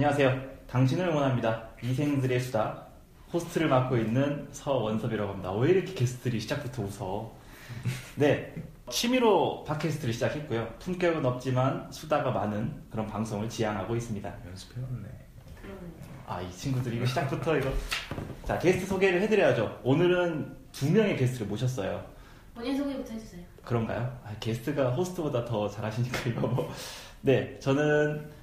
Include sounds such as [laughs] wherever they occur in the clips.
안녕하세요. 당신을 응원합니다. 이생들의 수다. 호스트를 맡고 있는 서원섭이라고 합니다. 왜 이렇게 게스트들이 시작부터 웃어? 네. 취미로 팟캐스트를 시작했고요. 품격은 없지만 수다가 많은 그런 방송을 지향하고 있습니다. 연습해왔네. 아, 이 친구들이 이거 시작부터 이거. 자, 게스트 소개를 해드려야죠. 오늘은 두 명의 게스트를 모셨어요. 본인 소개부터 해주세요. 그런가요? 아, 게스트가 호스트보다 더 잘하시니까 이거 뭐. 네, 저는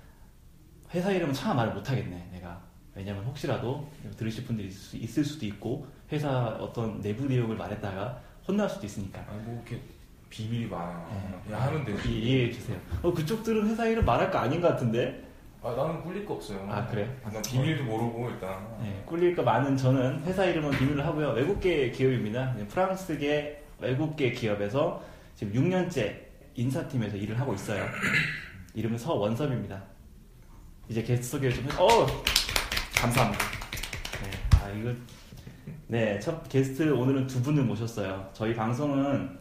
회사 이름은 참 말을 못하겠네, 내가. 왜냐면 혹시라도 들으실 분들이 있을, 수, 수도 있고 회사 어떤 내부 내용을 말했다가 혼날 수도 있으니까. 아, 뭐 이렇게 비밀이 많아. 네. 하면 되지. 이- 이해해 주세요. 어, 그쪽들은 회사 이름 말할 거 아닌 것 같은데? 아, 나는 꿀릴 거 없어요. 아, 그래요? 난 비밀도 모르고 일단. 네, 꿀릴 거 많은 저는 회사 이름은 비밀로 하고요. 외국계 기업입니다. 네, 프랑스계 외국계 기업에서 지금 6년째 인사팀에서 일을 하고 있어요. 이름은 서원섭입니다. 이제 게스트 소개를 좀 해. 어! 감사합니다. 네, 아, 이거. 네, 첫 게스트 오늘은 두 분을 모셨어요. 저희 방송은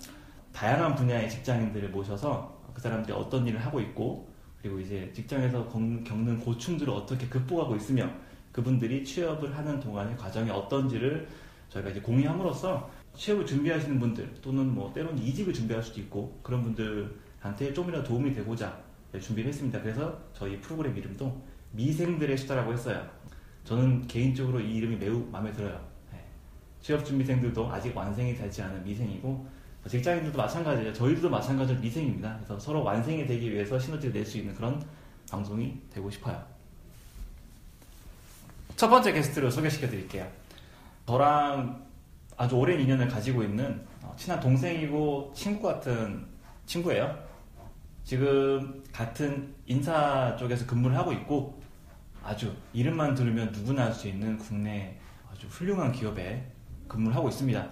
다양한 분야의 직장인들을 모셔서 그 사람들이 어떤 일을 하고 있고 그리고 이제 직장에서 겪- 겪는 고충들을 어떻게 극복하고 있으며 그분들이 취업을 하는 동안의 과정이 어떤지를 저희가 이제 공유함으로써 취업을 준비하시는 분들 또는 뭐 때로는 이직을 준비할 수도 있고 그런 분들한테 좀이라도 도움이 되고자 네, 준비를 했습니다. 그래서 저희 프로그램 이름도 미생들의 수다라고 했어요. 저는 개인적으로 이 이름이 매우 마음에 들어요. 네. 취업 준비생들도 아직 완성이 되지 않은 미생이고 직장인들도 마찬가지예요. 저희들도 마찬가지로 미생입니다. 그래서 서로 완성이 되기 위해서 시너지를 낼 수 있는 그런 방송이 되고 싶어요. 첫 번째 게스트를 소개시켜 드릴게요. 저랑 아주 오랜 인연을 가지고 있는 어, 친한 동생이고 친구 같은 친구예요. 지금 같은 인사 쪽에서 근무를 하고 있고 아주 이름만 들으면 누구나 할수 있는 국내 아주 훌륭한 기업에 근무를 하고 있습니다.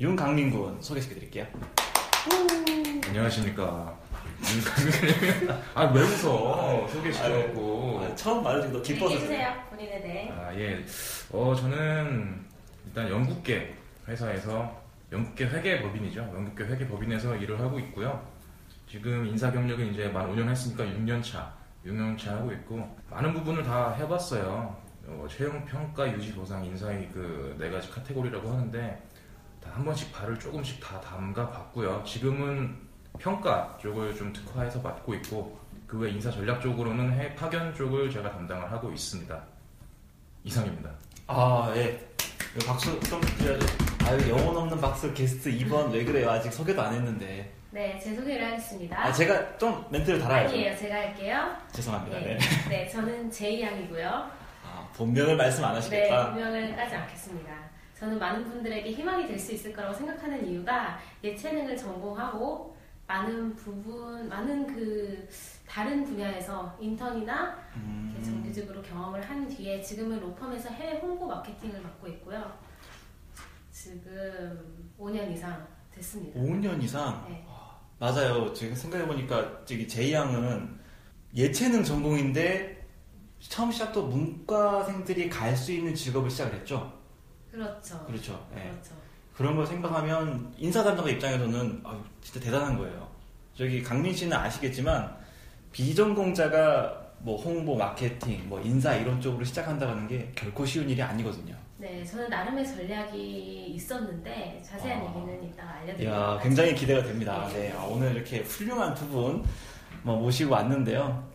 윤강민 군 소개시켜 드릴게요. 안녕하십니까. 아, 왜 웃어? 소개시켜놓고. 아, 처음 말해주고 너 기뻐서 얘기해주세요. 본인에 대해. 아, 예. 어, 저는 일단 영국계 회사에서 영국계 회계법인이죠. 영국계 회계법인에서 일을 하고 있고요. 지금 인사 경력은 이제 만 5년 했으니까 6년 차, 6년 차 하고 있고 많은 부분을 다 해봤어요. 어, 채용 평가, 유지 보상, 인사의 그 네 가지 카테고리라고 하는데 다 한 번씩 발을 조금씩 다 담가 봤고요. 지금은 평가 쪽을 좀 특화해서 맡고 있고 그 외 인사 전략 쪽으로는 해 파견 쪽을 제가 담당을 하고 있습니다. 이상입니다. 아, 예. 박수 좀 드려야죠. 아유, 영혼 없는 박수 게스트 2번 왜 그래요? 아직 소개도 안 했는데. 네, 제 소개를 하겠습니다. 아, 제가 좀 멘트를 달아야죠. 아니에요. 제가 할게요. 죄송합니다. 네. 네. 네, 저는 제이 양이고요. 아, 본명을 말씀 안 네, 하시겠다. 분명을 까지 않겠습니다. 저는 많은 분들에게 희망이 될 수 있을 거라고 생각하는 이유가 예체능을 전공하고 많은 부분, 많은 그 다른 분야에서 인턴이나 음, 정규직으로 경험을 한 뒤에 지금은 로펌에서 해외 홍보 마케팅을 맡고 있고요. 지금 5년 이상 됐습니다. 5년 이상? 네. 맞아요. 지금 생각해보니까 저기 제이 양은 예체능 전공인데 처음 시작도 문과생들이 갈 수 있는 직업을 시작을 했죠. 그렇죠. 그렇죠. 예. 그렇죠. 그런 걸 생각하면 인사 담당자 입장에서는 아유, 진짜 대단한 거예요. 저기 강민 씨는 아시겠지만 비전공자가 뭐 홍보, 마케팅, 뭐 인사 이런 쪽으로 시작한다는 게 결코 쉬운 일이 아니거든요. 네, 저는 나름의 전략이 있었는데 자세한 아. 얘기는 이따가 알려드릴게요. 이야, 굉장히 기대가 됩니다. 네, 아, 오늘 이렇게 훌륭한 두분뭐 모시고 왔는데요.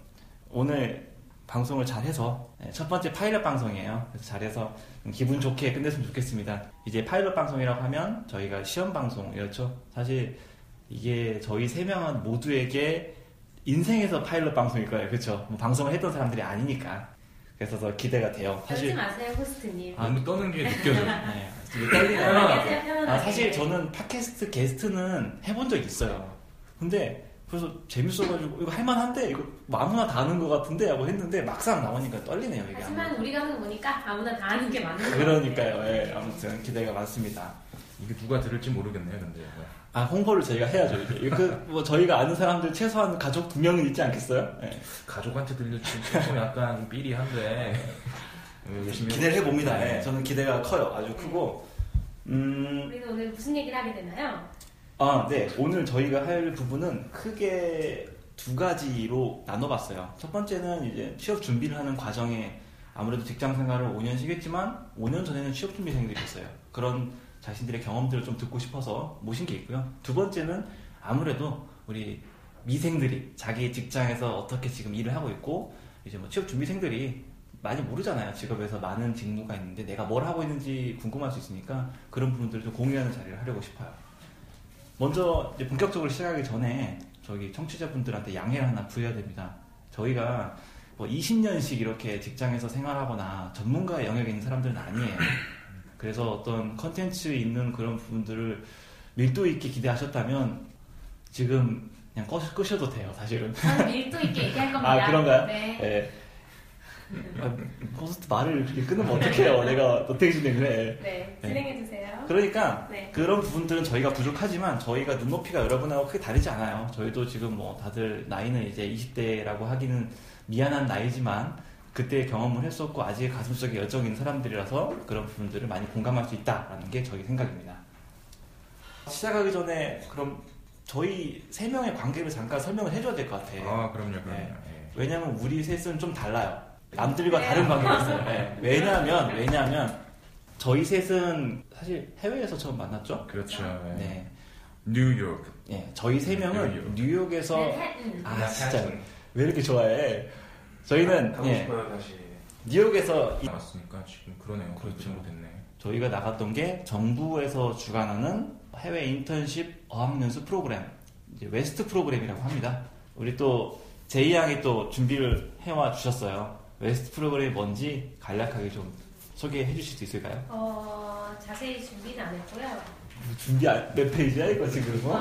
오늘 방송을 잘해서 네, 첫 번째 파일럿 방송이에요. 잘해서 기분 좋게 끝냈으면 좋겠습니다. 이제 파일럿 방송이라고 하면 저희가 시험 방송 이렇죠. 사실 이게 저희 세 명은 모두에게 인생에서 파일럿 방송일 거예요. 그렇죠? 뭐 방송을 했던 사람들이 아니니까. 그래서 더 기대가 돼요. 떨지 사실 마세요, 호스트님. 아, 너무 떠는 게 [laughs] 느껴져. 네. 편하게 하세요, 편안하게. 아, 사실 저는 팟캐스트 게스트는 해본 적 있어요. 근데 그래서 재밌어가지고 이거 할만한데 이거 뭐 아무나 다 하는 것 같은데 하고 했는데 막상 나오니까 떨리네요 이게. 하지만 우리가 하는 거 보니까 아무나 다 하는 게 맞는 거 그러니까요. 예, 아무튼 기대가 많습니다. 이게 누가 들을지 모르겠네요, 근데. 아 홍보를 저희가 해야죠 이게. 그뭐 저희가 아는 사람들 최소한 가족 두 명은 있지 않겠어요? 예. 가족한테 들릴지 조금 약간 삐리한데. 어, 열심히 기대를 해봅니다. 네. 예, 저는 기대가 커요. 아주 크고. 음, 우리는 오늘 무슨 얘기를 하게 되나요? 아, 네. 오늘 저희가 할 부분은 크게 두 가지로 나눠봤어요. 첫 번째는 이제 취업 준비를 하는 과정에 아무래도 직장 생활을 5년씩 했지만 5년 전에는 취업 준비생들이 있어요. 그런 자신들의 경험들을 좀 듣고 싶어서 모신 게 있고요. 두 번째는 아무래도 우리 미생들이 자기 직장에서 어떻게 지금 일을 하고 있고 이제 뭐 취업 준비생들이 많이 모르잖아요. 직업에서 많은 직무가 있는데 내가 뭘 하고 있는지 궁금할 수 있으니까 그런 부분들을 좀 공유하는 자리를 하려고 싶어요. 먼저 이제 본격적으로 시작하기 전에 저기 청취자분들한테 양해를 하나 구해야 됩니다. 저희가 뭐 20년씩 이렇게 직장에서 생활하거나 전문가의 영역에 있는 사람들은 아니에요. 그래서 어떤 컨텐츠 있는 그런 부분들을 밀도 있게 기대하셨다면 지금 그냥 꺼, 끄셔도 돼요, 사실은. 저는 밀도 있게 얘기할 [laughs] 겁니다. 아, 그런가요? 네. 예. 아, 호스트 말을 그렇게 끊으면 어떡해요. [laughs] 내가 어떻게 진행을 해. 네, 진행해 주세요. 그러니까 네. 그런 부분들은 저희가 부족하지만 저희가 눈높이가 여러분하고 크게 다르지 않아요. 저희도 지금 뭐 다들 나이는 이제 20대라고 하기는 미안한 나이지만 그때 경험을 했었고 아직 가슴속에 열정이 있는 사람들이라서 그런 부분들을 많이 공감할 수 있다라는 게 저희 생각입니다. 시작하기 전에 그럼 저희 세 명의 관계를 잠깐 설명을 해줘야 될 것 같아요. 아 그럼요, 그럼요. 네. 예. 왜냐면 우리 셋은 좀 달라요. 남들과 네. 다른 관계가 있어요. 예. [laughs] 왜냐하면 왜냐하면 저희 셋은 사실 해외에서 처음 만났죠. 그렇죠. 예. 네. 뉴욕. 예, 저희 세 명은 뉴욕. 뉴욕에서 맨해튼. 아 진짜 왜 이렇게 좋아해? 저희는 가고 예, 싶어요 다시. 뉴욕에서 이- 나왔으니까 지금 그러네요. 그렇죠. 됐네. 저희가 나갔던 게 정부에서 주관하는 해외 인턴십 어학연수 프로그램, 이제 웨스트 프로그램이라고 합니다. 우리 또 제이 양이 또 준비를 해와 주셨어요. 웨스트 프로그램이 뭔지 간략하게 좀 소개해 주실 수 있을까요? 어, 자세히 준비는 안 했고요. 준비 안- 몇 페이지야 이거 지금? 어?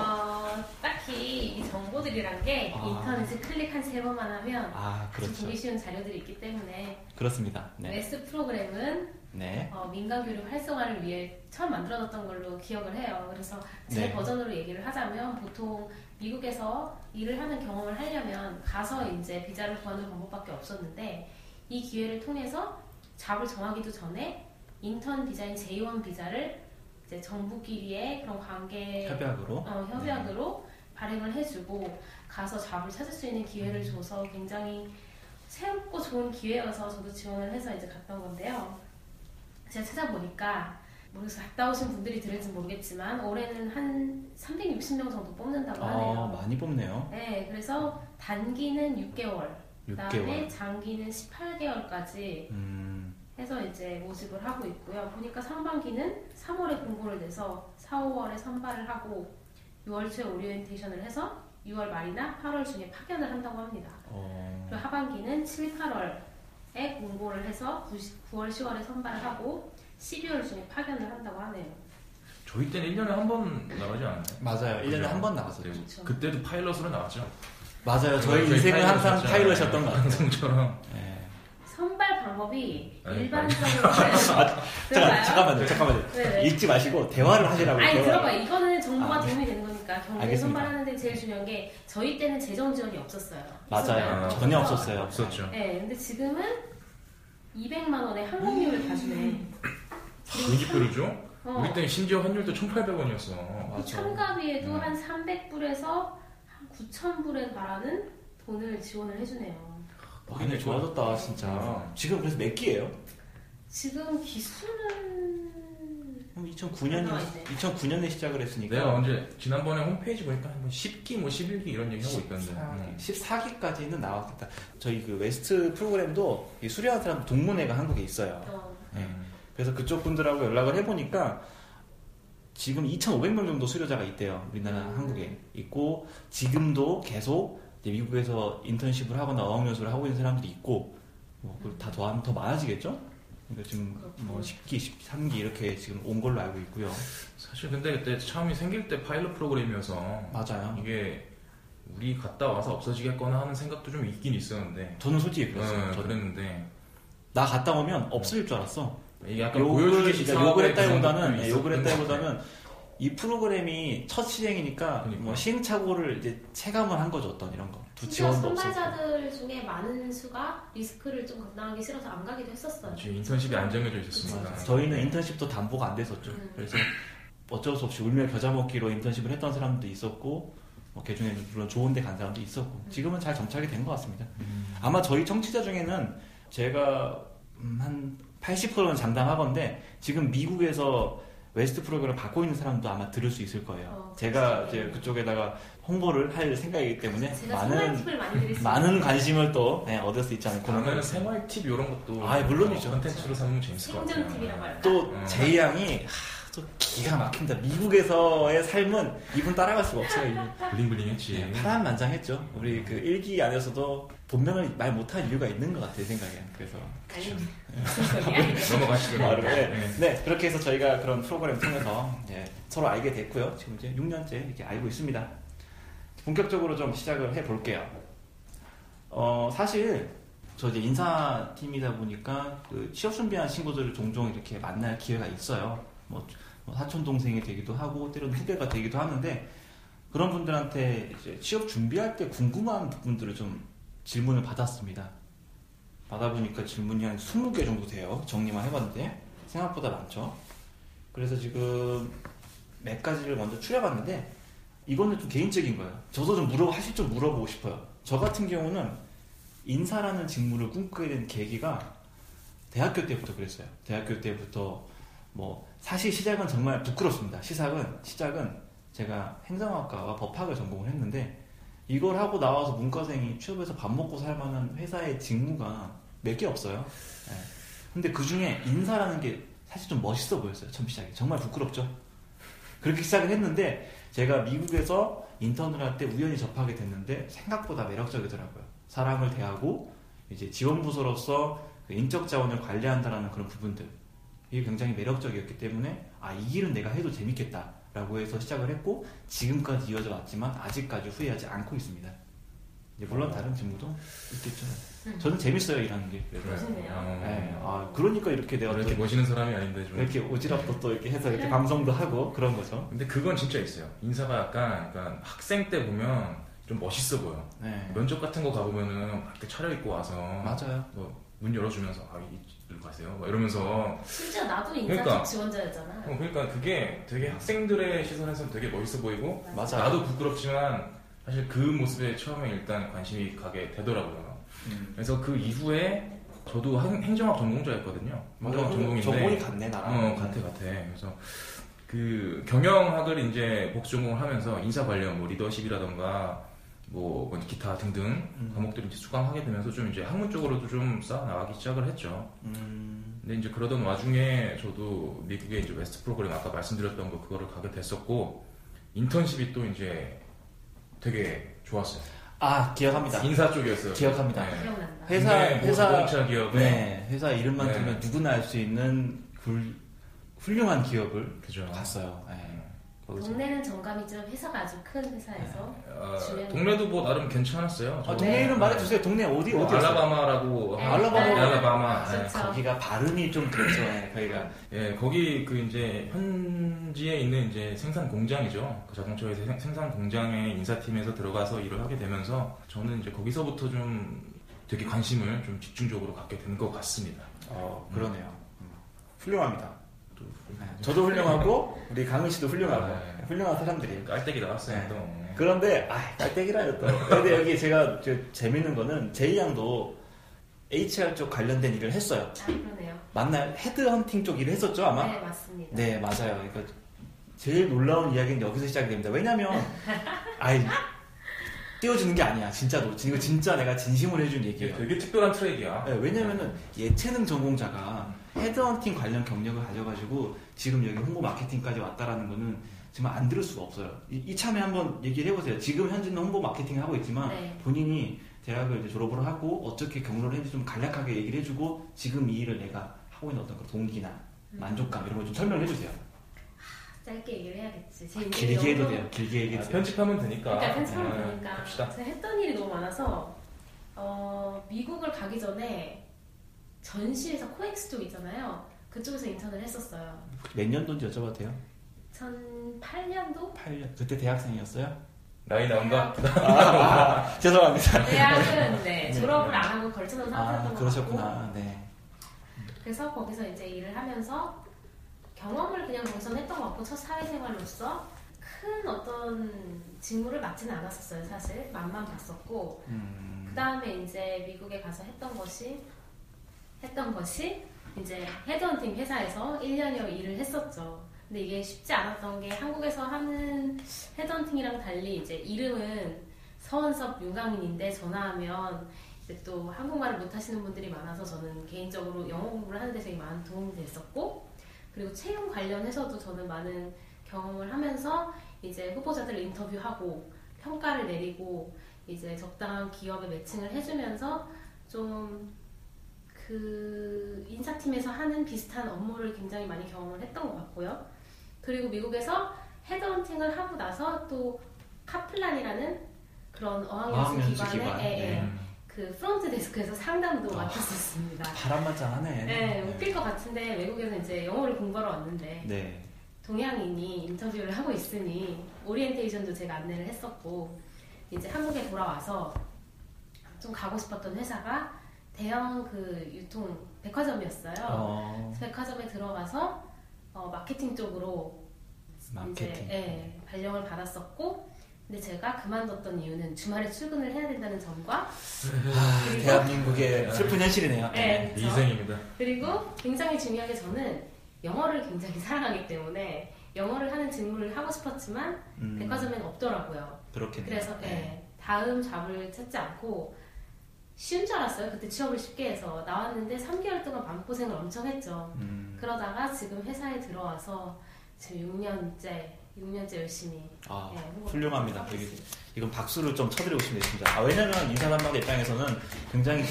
어, 딱히 이 정보들이란 게 아. 인터넷에 클릭 한 세 번만 하면 아 그렇죠. 보기 쉬운 자료들이 있기 때문에 그렇습니다. 네, 웨스 프로그램은 네, 어, 민간 교육 활성화를 위해 처음 만들어졌던 걸로 기억을 해요. 그래서 제 네. 버전으로 얘기를 하자면 보통 미국에서 일을 하는 경험을 하려면 가서 이제 비자를 구하는 방법밖에 없었는데 이 기회를 통해서 잡을 정하기도 전에 인턴 비자인 J1 비자를 이제 정부끼리의 그런 관계 협약으로. 어, 협약으로 발행을 해주고 가서 잡을 찾을 수 있는 기회를 음. 줘서 굉장히 새롭고 좋은 기회여서 저도 지원을 해서 이제 갔던 건데요. 제가 찾아보니까 모르겠어 갔다 오신 분들이 들을지 모르겠지만 올해는 한 360명 정도 뽑는다고 아 하네요. 많이 뽑네요. 네, 그래서 단기는 6개월, 그다음에 6개월. 장기는 18개월까지 음, 해서 이제 모집을 하고 있고요. 보니까 상반기는 3월에 공고를 내서 4, 5월에 선발을 하고 6월 초에 오리엔테이션을 해서 6월 말이나 8월 중에 파견을 한다고 합니다. 어, 그리고 하반기는 7, 8월에 공고를 해서 9, 월 10월에 선발을 하고 12월 중에 파견을 한다고 하네요. 저희 때는 1년에 한 번 나가지 않았나요? 맞아요. 1년에 한 번. 네, 그쵸. 그때도 파일럿으로 나왔죠. 맞아요. 저희 인생은 항상 파일럿이었던 것 같아요. 방송처럼. 네. 선발 방법이 아니, 일반적으로 [laughs] 잠깐, 들어봐요. 잠깐만요, 잠깐만요. 네네. 읽지 마시고 대화를 하시라고. 아니 대화. 들어봐 이거는 정보가 아, 네. 도움이 되는 거 니까 경제. 선발하는데 제일 중요한 게 저희 때는 재정 지원이 없었어요. 맞아요. 아, 전혀 없었어요. 없었죠. 네, 근데 지금은 200만 원에 항공료를 다 주네. 공기표를 줘? 어, 우리 때는 심지어 환율도 1,800원이었어. 그. 참가비에도 음. 한 300불에서 한 9,000불에 달하는 돈을 지원을 해주네요. 많이 좋아졌다, 진짜. 음. 지금 그래서 몇 기예요? 지금 기수는 2009년, 나와 있네. 2009년에 시작을 했으니까. 내가 언제 지난번에 홈페이지 보니까 한 10기 뭐 11기 이런 얘기 하고 있던데. 14, 음. 14기까지는 나왔겠다. 저희 그 웨스트 프로그램도 이 수료한 사람 동문회가 한국에 있어요. 어, 네. 그래서 그쪽 분들하고 연락을 해보니까 지금 2,500명 정도 수료자가 있대요. 우리나라 음. 한국에 있고 지금도 계속 이제 미국에서 인턴십을 하거나 어학연수를 하고 있는 사람들이 있고 뭐 그걸 다 더하면 더 많아지겠죠? 그러니까 지금 뭐 10기, 13기 이렇게 지금 온 걸로 알고 있고요. 사실 근데 그때 처음이 생길 때 파일럿 프로그램이어서 맞아요. 이게 우리 갔다 와서 없어지겠거나 하는 생각도 좀 있긴 있었는데. 저는 솔직히 그랬어요. 어, 저는 그랬는데 나 갔다 오면 없을 줄 알았어. 이게 약간 욕을, 욕을 했다기보다는 욕을 했다기보다는 이 프로그램이 첫 시행이니까 그러니까. 뭐 시행착오를 이제 체감을 한 거죠 어떤 이런 거. 두 심지어 지원도 없었고. 선발자들 중에 많은 수가 리스크를 좀 감당하기 싫어서 안 가기도 했었어요. 지금 인턴십이 안 정해져 있었으니까. 맞아요. 저희는 인턴십도 담보가 안 됐었죠. 음. 그래서 어쩔 수 없이 울며 겨자 먹기로 인턴십을 했던 사람도 있었고 뭐 개중에는 물론 좋은데 간 사람도 있었고 지금은 잘 정착이 된 것 같습니다. 음. 아마 저희 청취자 중에는 제가 음, 한 80%는 장담하건데 지금 미국에서 웨스트 프로그램을 받고 있는 사람도 아마 들을 수 있을 거예요. 어, 제가 그렇죠. 이제 그쪽에다가 홍보를 할 생각이기 때문에 많은 팁을 많이 드릴 수 많은 관심을 또 네, 얻을 수 있지 않을까 그러면 생활 팁 이런 것도 아, 물론이죠. 컨텐츠로 삼으면 재밌을 것 같아요. 또 음. 제이 양이 하, 또 기가 막힌다. 미국에서의 삶은 이분 따라갈 수가 없어요. 이분. bling bling했지. 네, 파란만장했죠. 우리 그 일기 안에서도 본명을 말 못한 이유가 있는 것 같아요 생각에. 그래서? 넘어가시죠. 네, 네. 네, 그렇게 해서 저희가 그런 프로그램 통해서 이제 서로 알게 됐고요. 지금 이제 6년째 이렇게 알고 있습니다. 본격적으로 좀 시작을 해 볼게요. 어, 사실 저 이제 인사팀이다 보니까 그 취업 준비한 친구들을 종종 이렇게 만날 기회가 있어요. 뭐, 뭐 사촌 동생이 되기도 하고 때로는 후배가 되기도 하는데 그런 분들한테 이제 취업 준비할 때 궁금한 부분들을 좀 질문을 받았습니다. 받아보니까 질문이 한 20개 정도 돼요. 정리만 해봤는데 생각보다 많죠. 그래서 지금 몇 가지를 먼저 추려봤는데 이거는 좀 개인적인 거예요. 저도 좀 물어 사실 좀 물어보고 싶어요. 저 같은 경우는 인사라는 직무를 꿈꾸게 된 계기가 대학교 때부터 그랬어요. 대학교 때부터 뭐 사실 시작은 정말 부끄럽습니다. 시작은 시작은 제가 행정학과와 법학을 전공을 했는데 이걸 하고 나와서 문과생이 취업해서 밥 먹고 살 만한 회사의 직무가 몇 개 없어요. 예. 근데 그 중에 인사라는 게 사실 좀 멋있어 보였어요. 처음 시작에. 정말 부끄럽죠. 그렇게 시작을 했는데 제가 미국에서 인턴을 할 때 우연히 접하게 됐는데 생각보다 매력적이더라고요. 사람을 대하고 이제 지원부서로서 그 인적 자원을 관리한다라는 그런 부분들 이게 굉장히 매력적이었기 때문에 아 이 길은 내가 해도 재밌겠다 라고 해서 시작을 했고 지금까지 이어져 왔지만 아직까지 후회하지 않고 있습니다. 이제 물론 다른 직무도 있겠죠. 음. 저는 재밌어요 일하는 게. 어, 네, 아 그러니까 이렇게 내가 이렇게 또 멋있는 사람이 아닌데 좀. 이렇게 오지랖도 또 이렇게 해서 이렇게 방송도 하고 그런 거죠. 근데 그건 진짜 있어요. 인사가 약간, 약간 학생 때 보면 좀 멋있어 보여. 네, 면접 같은 거 가보면은 막 이렇게 차려입고 와서 맞아요. 뭐 문 열어주면서 아 이 리로 가세요. 막 이러면서 심지어 나도 인사 그러니까. 쪽 지원자였잖아. 어, 그러니까 그게 되게 학생들의 시선에서는 되게 멋있어 보이고 맞아. 나도 부끄럽지만 사실 그 모습에 처음에 일단 관심이 가게 되더라고요. 음. 그래서 그 이후에 저도 행- 행정학 전공자였거든요. 행정학 전공인데 전공이 같네 나랑. 어, 같아, 같아. 그래서 그 경영학을 이제 복수 전공을 하면서 인사 관련, 뭐 리더십이라던가 뭐, 뭐 기타 등등 음. 과목들을 이제 수강하게 되면서 좀 이제 학문 쪽으로도 좀 쌓아 나가기 시작을 했죠. 음, 근데 이제 그러던 와중에 저도 미국의 이제 웨스트 프로그램 아까 말씀드렸던 거 그거를 가게 됐었고 인턴십이 또 이제 되게 좋았어요. 아 기억합니다. 인사 쪽이었어요. 기억합니다. 네. 회사 회사 네 회사 이름만 네. 들면 누구나 알 수 있는 훌, 훌륭한 기업을 그죠. 갔어요. 네. 동네는 정감이지만 회사가 아주 큰 회사에서 어, 주변에- 동네도 뭐 나름 괜찮았어요. 아, 저- 동네 이름 네. 말해주세요. 동네 어디 뭐 어디였어요? 알라바마라고 네, 알라바마. 네. 알라바마 네. 거기가 발음이 좀 그렇죠. 네, 거기가 예, 거기 그 이제 현지에 있는 이제 생산 공장이죠. 그 자동차 회사 생- 생산 공장의 인사팀에서 들어가서 일을 하게 되면서 저는 이제 거기서부터 좀 되게 관심을 좀 집중적으로 갖게 된 것 같습니다. 어 그러네요. 음. 훌륭합니다. 저도 훌륭하고 우리 강은 씨도 훌륭하고 네. 훌륭한 사람들이에요. 깔때기 나왔어요. 네. 또. 그런데 아 깔때기라요 또. [laughs] 근데 여기 제가 저 재밌는 거는 제이 양도 HR 쪽 관련된 일을 했어요. 아 그러네요. 만날 헤드헌팅 쪽 일을 했었죠 아마? 네 맞습니다. 네 맞아요. 그러니까 제일 놀라운 이야기는 여기서 시작이 됩니다. 왜냐면 [laughs] 아이 띄워주는 게 아니야 진짜로. 이거 진짜 내가 진심으로 해준 얘기예요. 되게 특별한 트랙이야. 네, 왜냐면은 예체능 전공자가 헤드헌팅 관련 경력을 가져가지고 지금 여기 홍보 마케팅까지 왔다라는 거는 정말 안 들을 수가 없어요. 이, 이참에 한번 얘기를 해보세요. 지금 현재는 홍보 마케팅을 하고 있지만 네. 본인이 대학을 이제 졸업을 하고 어떻게 경로를 했는지 좀 간략하게 얘기를 해주고 지금 이 일을 내가 하고 있는 어떤 그 동기나 음. 만족감 이런 걸 좀 설명을 해주세요. 짧게 얘기를 해야겠지. 제 인생이 길게 해도 돼요. 길게 얘기해 아. 편집하면 되니까. 그러니까 편집하면 네, 되니까 갑시다. 제가 했던 일이 너무 많아서 어, 미국을 가기 전에 전시에서 코엑스 쪽 있잖아요. 그쪽에서 인턴을 했었어요. 몇 년도인지 여쭤봐도 돼요? 2008년도 8년. 그때 대학생이었어요? 나이 나온다. [laughs] 아, 아, 죄송합니다. 대학은 네, 졸업을 안 하고 걸쳐놓은 아, 상태였던 것 같고 그러셨구나. 네. 그래서 거기서 이제 일을 하면서 경험을 그냥 거기서 했던 것 같고 첫 사회생활로서 큰 어떤 직무를 맡지는 않았었어요, 사실. 맛만 봤었고. 음, 그 다음에 이제 미국에 가서 했던 것이, 했던 것이, 이제 헤드헌팅 회사에서 1년여 일을 했었죠. 근데 이게 쉽지 않았던 게 한국에서 하는 헤드헌팅이랑 달리 이제 이름은 서원섭 윤강민인데 전화하면 또 한국말을 못하시는 분들이 많아서 저는 개인적으로 영어 공부를 하는 데 되게 많은 도움이 됐었고 그리고 채용 관련해서도 저는 많은 경험을 하면서 이제 후보자들을 인터뷰하고 평가를 내리고 이제 적당한 기업에 매칭을 해주면서 좀 그 인사팀에서 하는 비슷한 업무를 굉장히 많이 경험을 했던 것 같고요. 그리고 미국에서 헤드헌팅을 하고 나서 또 카플란이라는 그런 어학연수 어학연수 기관의 기관, 예, 예, 음. 그 프론트 데스크에서 상담도 아. 맡았었습니다. 파란만장하네. 네, 웃길 것 같은데 외국에서 이제 영어를 공부하러 왔는데 네. 동양인이 인터뷰를 하고 있으니 오리엔테이션도 제가 안내를 했었고 이제 한국에 돌아와서 좀 가고 싶었던 회사가 대형 그 유통 백화점이었어요. 어, 그래서 백화점에 들어가서 어, 마케팅 쪽으로 마케팅. 이제 예, 발령을 받았었고 근데 제가 그만뒀던 이유는 주말에 출근을 해야 된다는 점과 아, 대한민국의 슬픈 현실이네요. 네, 그렇죠. 인생입니다. 그리고 굉장히 중요하게 저는 영어를 굉장히 [laughs] 사랑하기 때문에 영어를 하는 직무를 하고 싶었지만 음, 백화점에는 없더라고요. 그렇겠네요. 그래서 네. 예, 다음 잡을 찾지 않고 쉬운 줄 알았어요. 그때 취업을 쉽게 해서 나왔는데 3개월 동안 마음고생을 엄청 했죠. 음, 그러다가 지금 회사에 들어와서 지금 6년째 6년째 열심히 아, 예, 홍보를 훌륭합니다. 되게. 이건 박수를 좀 쳐드리고 싶습니다. 아, 왜냐면 인사 담당자 입장에서는 굉장히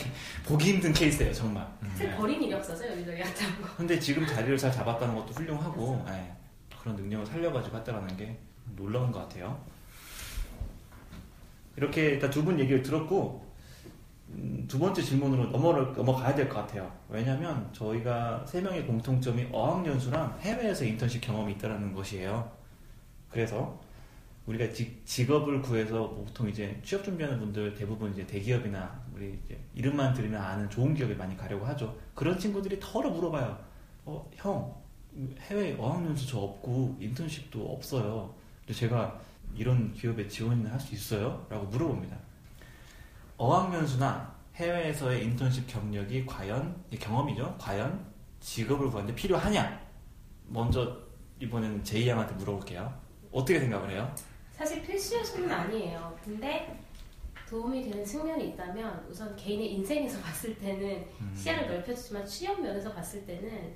보기 힘든 케이스예요, 정말. 네. 버린 일이 없어서 여기저기 [laughs] 갔다 고 근데 지금 자리를 잘 잡았다는 것도 훌륭하고 예, 그런 능력을 살려가지고 했다는 게 놀라운 것 같아요. 이렇게 일단 두 분 얘기를 들었고 음, 두 번째 질문으로 넘어를, 넘어가야 될 것 같아요. 왜냐하면 저희가 세 명의 공통점이 어학연수랑 해외에서 인턴십 경험이 있다는 것이에요. 그래서 우리가 직, 직업을 구해서 보통 이제 취업 준비하는 분들 대부분 이제 대기업이나 우리 이제 이름만 들으면 아는 좋은 기업에 많이 가려고 하죠. 그런 친구들이 털어 물어봐요. 어, 형, 해외 어학연수 저 없고 인턴십도 없어요. 근데 제가 이런 기업에 지원을 할 수 있어요? 라고 물어봅니다. 어학연수나 해외에서의 인턴십 경력이 과연, 경험이죠? 과연 직업을 구하는데 필요하냐? 먼저 이번에는 제이 양한테 물어볼게요. 어떻게 생각을 해요? 사실 필수 요소는 아니에요. 근데 도움이 되는 측면이 있다면 우선 개인의 인생에서 봤을 때는 음. 시야를 넓혀주지만 취업 면에서 봤을 때는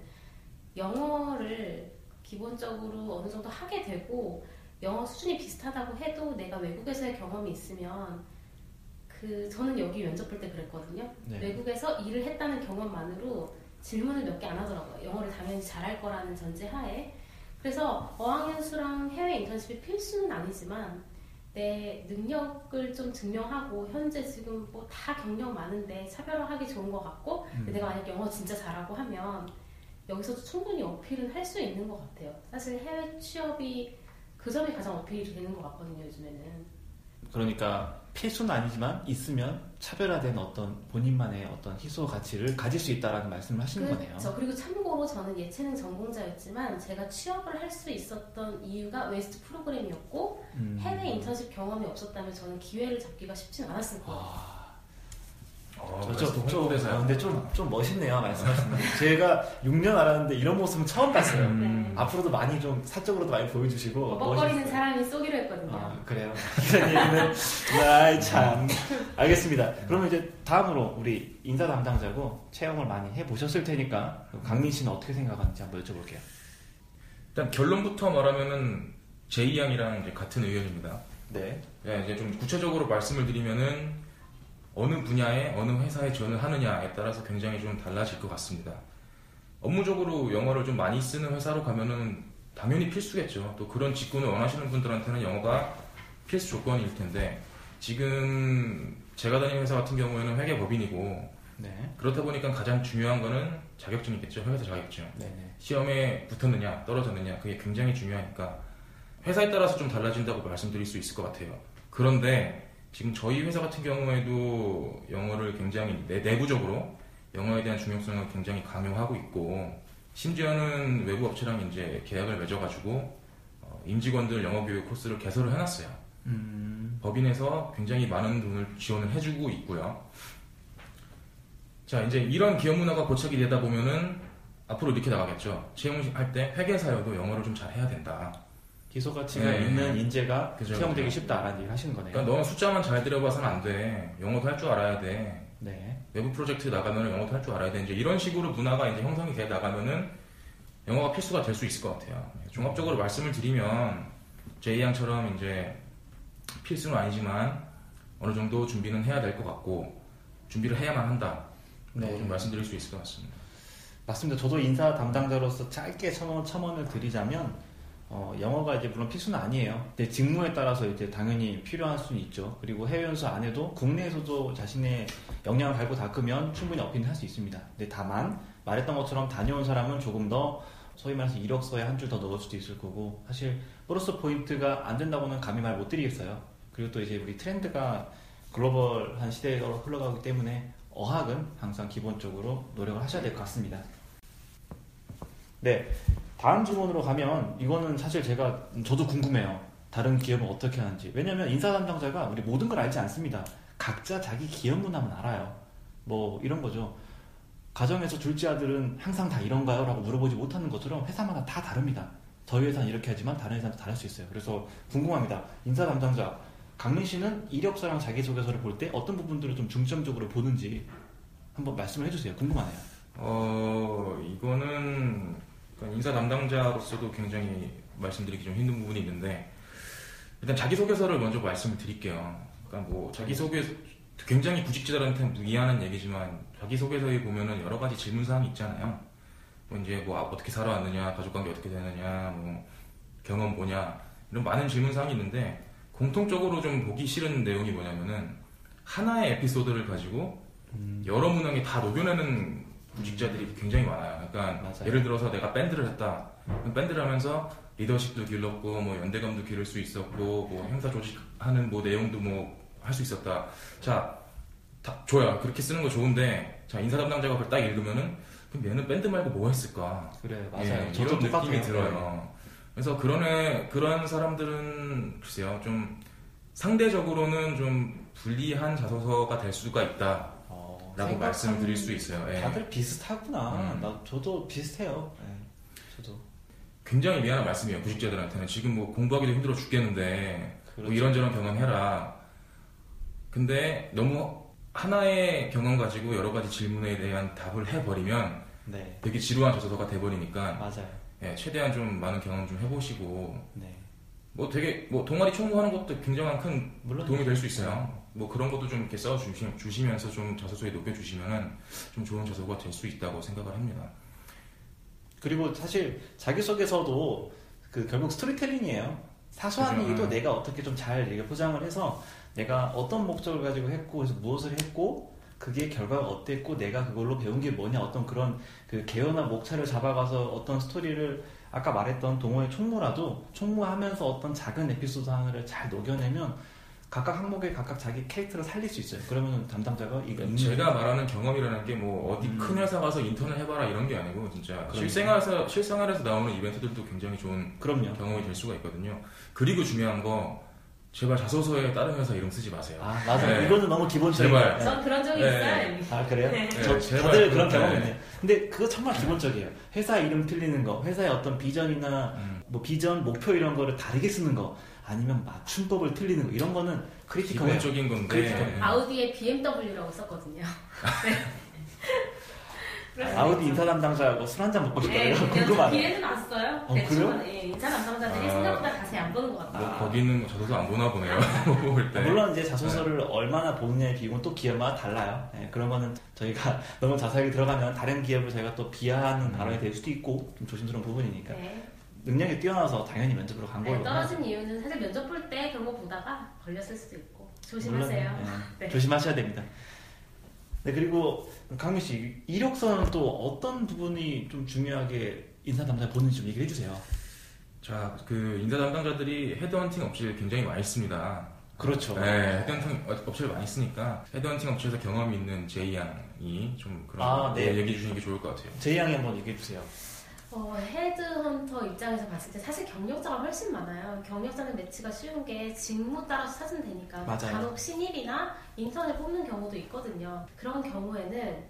영어를 기본적으로 어느 정도 하게 되고 영어 수준이 비슷하다고 해도 내가 외국에서의 경험이 있으면 그 저는 여기 면접 볼 때 그랬거든요. 네. 외국에서 일을 했다는 경험만으로 질문을 몇 개 안 하더라고요. 영어를 당연히 잘할 거라는 전제하에. 그래서 어학연수랑 해외 인턴십이 필수는 아니지만 내 능력을 좀 증명하고 현재 지금 뭐 다 경력 많은데 차별화하기 좋은 것 같고 근데 내가 만약 영어 진짜 잘하고 하면 여기서도 충분히 어필은 할 수 있는 것 같아요. 사실 해외 취업이 그 점이 가장 어필이 되는 것 같거든요, 요즘에는. 그러니까 필수는 아니지만 있으면 차별화된 어떤 본인만의 어떤 희소 가치를 가질 수 있다라는 말씀을 하시는 거네요. 그렇죠. 그리고 참고로 저는 예체능 전공자였지만 제가 취업을 할 수 있었던 이유가 웨스트 프로그램이었고 음. 해외 인턴십 경험이 없었다면 저는 기회를 잡기가 쉽진 않았을 거예요. 와, 어, 저, 그래서 좀, 좀, 홍보대사요. 아, 근데 좀, 좀 멋있네요, 말씀하시는 거. 제가 6년 알았는데 이런 모습은 처음 봤어요. 음. 네. 앞으로도 많이 좀 사적으로도 많이 보여주시고. 버벅거리는 멋있어요. 사람이 쏘기로 했거든요. 아, 그래요. 이런 얘기는, 아이, 참. 알겠습니다. 그러면 이제 다음으로 우리 인사 담당자고 체험을 많이 해보셨을 테니까 강민 씨는 어떻게 생각하는지 한번 여쭤볼게요. 일단 결론부터 말하면은 제이 양이랑 같은 의견입니다. 네. 네, 이제 좀 구체적으로 말씀을 드리면은 어느 분야에 어느 회사에 지원을 하느냐에 따라서 굉장히 좀 달라질 것 같습니다. 업무적으로 영어를 좀 많이 쓰는 회사로 가면은 당연히 필수겠죠. 또 그런 직군을 원하시는 분들한테는 영어가 필수 조건일 텐데 지금 제가 다니는 회사 같은 경우에는 회계법인이고 네. 그렇다 보니까 가장 중요한 거는 자격증이겠죠. 회사 자격증. 네네. 시험에 붙었느냐 떨어졌느냐 그게 굉장히 중요하니까 회사에 따라서 좀 달라진다고 말씀드릴 수 있을 것 같아요. 그런데 지금 저희 회사 같은 경우에도 영어를 굉장히 내, 내부적으로 영어에 대한 중요성을 굉장히 강요하고 있고 심지어는 외부 업체랑 이제 계약을 맺어가지고 어, 임직원들 영어 교육 코스를 개설을 해놨어요. 음, 법인에서 굉장히 많은 돈을 지원을 해주고 있고요. 자, 이제 이런 기업 문화가 고착이 되다 보면은 앞으로 이렇게 나가겠죠. 채용할 때 회계사여도 영어를 좀 잘 해야 된다. 기소 가치가 네. 있는 인재가 그죠, 채용되기 그죠. 쉽다라는 얘기 하시는 거네요. 그러니까 너는 숫자만 잘 들여봐서는 안 돼. 영어도 할 줄 알아야 돼. 네. 외부 프로젝트 나가면 영어도 할 줄 알아야 돼. 이제 이런 식으로 문화가 이제 형성이 돼 나가면은 영어가 필수가 될 수 있을 것 같아요. 종합적으로 말씀을 드리면 제이 양처럼 이제 필수는 아니지만 어느 정도 준비는 해야 될 것 같고 준비를 해야만 한다. 네. 좀 말씀드릴 수 있을 것 같습니다. 맞습니다. 저도 인사 담당자로서 짧게 첨언, 첨언을 드리자면 어, 영어가 이제 물론 필수는 아니에요. 근데 직무에 따라서 이제 당연히 필요한 수는 있죠. 그리고 해외 연수 안 해도 국내에서도 자신의 역량을 갈고 닦으면 충분히 어필을 할 수 있습니다. 근데 다만 말했던 것처럼 다녀온 사람은 조금 더 소위 말해서 이력서에 한 줄 더 넣을 수도 있을 거고 사실 플러스 포인트가 안 된다고는 감히 말 못 드리겠어요. 그리고 또 이제 우리 트렌드가 글로벌한 시대로 흘러가기 때문에 어학은 항상 기본적으로 노력을 하셔야 될 것 같습니다. 네, 다음 질문으로 가면 이거는 사실 제가 저도 궁금해요. 다른 기업은 어떻게 하는지. 왜냐면 인사 담당자가 우리 모든 걸 알지 않습니다. 각자 자기 기업 문화만 알아요. 뭐 이런 거죠. 가정에서 둘째 아들은 항상 다 이런가요? 라고 물어보지 못하는 것처럼 회사마다 다 다릅니다. 저희 회사는 이렇게 하지만 다른 회사는 다를 수 있어요. 그래서 궁금합니다. 인사 담당자 강민 씨는 이력서랑 자기소개서를 볼 때 어떤 부분들을 좀 중점적으로 보는지 한번 말씀을 해주세요. 궁금하네요. 어 이거는 그러니까 인사 담당자로서도 굉장히 말씀드리기 좀 힘든 부분이 있는데 일단 자기소개서를 먼저 말씀을 드릴게요. 그러니까 뭐 자기소개 굉장히 구직자들한테 무기하는 얘기지만 자기소개서에 보면은 여러 가지 질문 사항이 있잖아요. 뭐 이제 뭐 어떻게 살아왔느냐, 가족관계 어떻게 되느냐, 뭐 경험 뭐냐 이런 많은 질문 사항이 있는데 공통적으로 좀 보기 싫은 내용이 뭐냐면은 하나의 에피소드를 가지고 여러 문항에 다 녹여내는 구직자들이 굉장히 많아요. 그러니까 맞아요. 예를 들어서 내가 밴드를 했다. 밴드를 하면서 리더십도 길렀고 뭐 연대감도 기를 수 있었고 뭐 행사 조직하는 뭐 내용도 뭐 할 수 있었다. 자, 다 좋아요. 그렇게 쓰는 거 좋은데 자 인사 담당자가 그걸 딱 읽으면은 그럼 얘는 밴드 말고 뭐 했을까? 그래 맞아요. 예, 이런 똑같아요. 느낌이 들어요. 그래서 그런 애, 그런 사람들은 글쎄요 좀 상대적으로는 좀 불리한 자소서가 될 수가 있다 라고 어, 말씀을 드릴 수 있어요. 예. 다들 비슷하구나. 음. 나 저도 비슷해요. 예, 저도 굉장히 미안한 말씀이에요 구직자들한테는 지금 뭐 공부하기도 힘들어 죽겠는데 뭐 그렇죠. 이런저런 경험해라. 근데 너무 하나의 경험 가지고 여러 가지 질문에 대한 답을 해버리면 네 되게 지루한 자소서가 돼버리니까 맞아요. 예, 최대한 좀 많은 경험 좀 해보시고 네 뭐 되게 뭐 동아리 총무하는 것도 굉장한 큰 물론 도움이 될 수 있어요. 뭐 그런 것도 좀 이렇게 써 주시면서 좀 자소서에 녹여 주시면은 좀 좋은 자소가 될 수 있다고 생각을 합니다. 그리고 사실 자기소개서도 그 결국 스토리텔링이에요. 사소한 그죠. 얘기도 음. 내가 어떻게 좀잘 포장을 해서 내가 어떤 목적을 가지고 했고 그래서 무엇을 했고 그게 결과가 어땠고 내가 그걸로 배운 게 뭐냐 어떤 그런 그 개요나 목차를 잡아가서 어떤 스토리를 아까 말했던 동호회 총무라도 총무하면서 어떤 작은 에피소드 하나를 잘 녹여내면 각각 항목에 각각 자기 캐릭터를 살릴 수 있어요. 그러면 담당자가 이거 읽는 제가 말하는 경험이라는 게 뭐 어디 음. 큰 회사 가서 인턴을 해봐라 이런 게 아니고 진짜 그러니까. 실생활에서 실생활에서 나오는 이벤트들도 굉장히 좋은 그럼요. 경험이 될 수가 있거든요. 그리고 중요한 거 제발 자소서에 다른 회사 이름 쓰지 마세요. 아 맞아요. 네. 이거는 너무 기본적인 제발. 거예요. 전 그런 적이 네. 있어요. 아 그래요? 네. 저 네, 제발 다들 그런. 경험 있네요. 근데 그거 정말 기본적이에요. 회사 이름 틀리는 거, 회사의 어떤 비전이나 음. 뭐 비전, 목표 이런 거를 다르게 쓰는 거, 아니면 맞춤법을 틀리는 거 이런 거는 크리티컬해요. 기본적인 건데 그러니까. 아우디에 BMW라고 썼거든요. [laughs] 네. 아우디 인사 담당자하고 술 한잔 먹고 네, 싶다고요? 그냥 궁금하네. 기회는 왔어요. 어, 대충은 예, 인사 담당자들이 아. 생각보다 자세히 안 보는 것 같아요. 뭐 거기 있는 거 자소서 안 보나 보네요. [laughs] 볼 때. 물론 이제 자소서를 얼마나 보느냐의 비용은 또 기업마다 달라요. 예, 그런 거는 저희가 [laughs] 너무 자세하게 들어가면 다른 기업을 저희가 또 비하하는 발언이 될 수도 있고 좀 조심스러운 부분이니까 네. 능력이 뛰어나서 당연히 면접으로 간 네, 걸로 떨어진 이유는 사실 면접 볼 때 그런 거 보다가 걸렸을 수도 있고 조심하세요. 물론, 예, [laughs] 네. 조심하셔야 됩니다. 네 그리고 강민 씨 이력서는 또 어떤 부분이 좀 중요하게 인사 담당 보는지 좀 얘기해 주세요. 자, 그 인사 담당자들이 헤드헌팅 업체를 굉장히 많이 씁니다. 그렇죠. 네, 헤드헌팅 업체를 많이 쓰니까 헤드헌팅 업체에서 경험이 있는 제이 양이 좀 그런 아, 네. 거 얘기해 주시는 게 좋을 것 같아요. 제이 양이 한번 얘기해 주세요. 어, 헤드헌터 입장에서 봤을 때 사실 경력자가 훨씬 많아요. 경력자는 매치가 쉬운 게 직무 따라서 찾으면 되니까 맞아요. 간혹 신입이나 인턴을 뽑는 경우도 있거든요. 그런 경우에는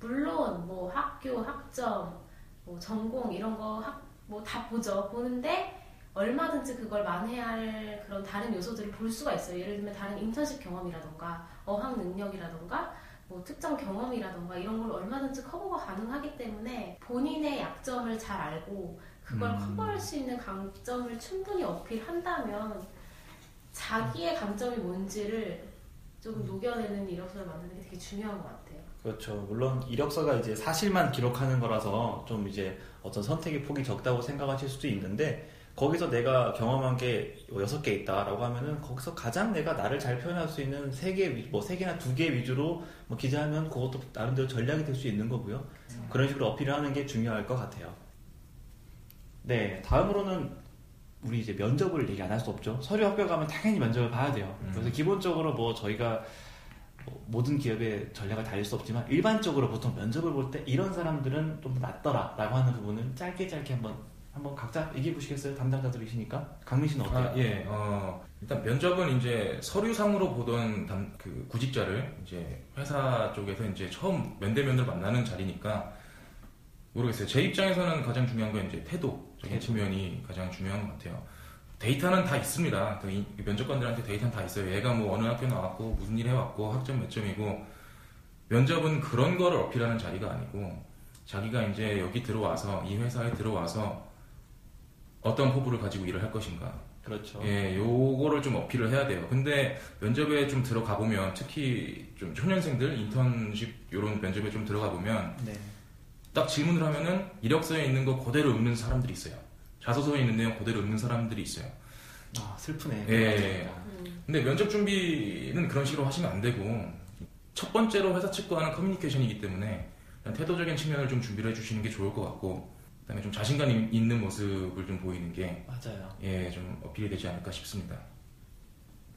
물론 뭐 학교, 학점, 뭐 전공 이런 거 뭐 다 보죠. 보는데 얼마든지 그걸 만회할 그런 다른 요소들을 볼 수가 있어요. 예를 들면 다른 인턴십 경험이라던가 어학 능력이라던가 뭐 특정 경험이라던가 이런 걸 얼마든지 커버가 가능하기 때문에 본인의 약점을 잘 알고 그걸 음. 커버할 수 있는 강점을 충분히 어필한다면 자기의 강점이 뭔지를 좀 녹여내는 이력서를 만드는 게 되게 중요한 것 같아요. 그렇죠. 물론 이력서가 이제 사실만 기록하는 거라서 좀 이제 어떤 선택의 폭이 적다고 생각하실 수도 있는데 거기서 내가 경험한 게 여섯 개 있다라고 하면은 거기서 가장 내가 나를 잘 표현할 수 있는 세 개, 뭐 세 개나 두 개 위주로 뭐 기재하면 그것도 나름대로 전략이 될 수 있는 거고요. 그런 식으로 어필을 하는 게 중요할 것 같아요. 네, 다음으로는 우리 이제 면접을 얘기 안 할 수 없죠. 서류 학교 가면 당연히 면접을 봐야 돼요. 음. 그래서 기본적으로 뭐 저희가 뭐 모든 기업의 전략을 다닐 수 없지만 일반적으로 보통 면접을 볼 때 이런 사람들은 좀 낫더라라고 하는 부분은 짧게 짧게 한번 한번 각자 얘기해 보시겠어요? 담당자들이시니까 강민 씨는 어때요? 아, 예. 어, 일단 면접은 이제 서류상으로 보던 담- 그 구직자를 이제 회사 쪽에서 이제 처음 면대면으로 만나는 자리니까 모르겠어요. 제 입장에서는 가장 중요한 건 이제 태도적인 태도. 측면이 가장 중요한 것 같아요. 데이터는 다 있습니다. 그 이- 면접관들한테 데이터는 다 있어요. 얘가 뭐 어느 학교 나왔고 무슨 일 해왔고 학점 몇 점이고 면접은 그런 거를 어필하는 자리가 아니고 자기가 이제 여기 들어와서 이 회사에 들어와서 어떤 포부를 가지고 일을 할 것인가 그렇죠. 예, 요거를 좀 어필을 해야 돼요. 근데 면접에 좀 들어가 보면 특히 좀 초년생들 인턴십 요런 면접에 좀 들어가 보면 네. 딱 질문을 하면은 이력서에 있는 거 그대로 읽는 사람들이 있어요. 자소서에 있는 내용 그대로 읽는 사람들이 있어요. 아 슬프네. 예. 음, 근데 면접 준비는 그런 식으로 하시면 안 되고 첫 번째로 회사 측과 하는 커뮤니케이션이기 때문에 태도적인 측면을 좀 준비를 해주시는 게 좋을 것 같고 그다음에 좀 자신감 있는 모습을 좀 보이는 게 맞아요. 예, 좀 어필이 되지 않을까 싶습니다.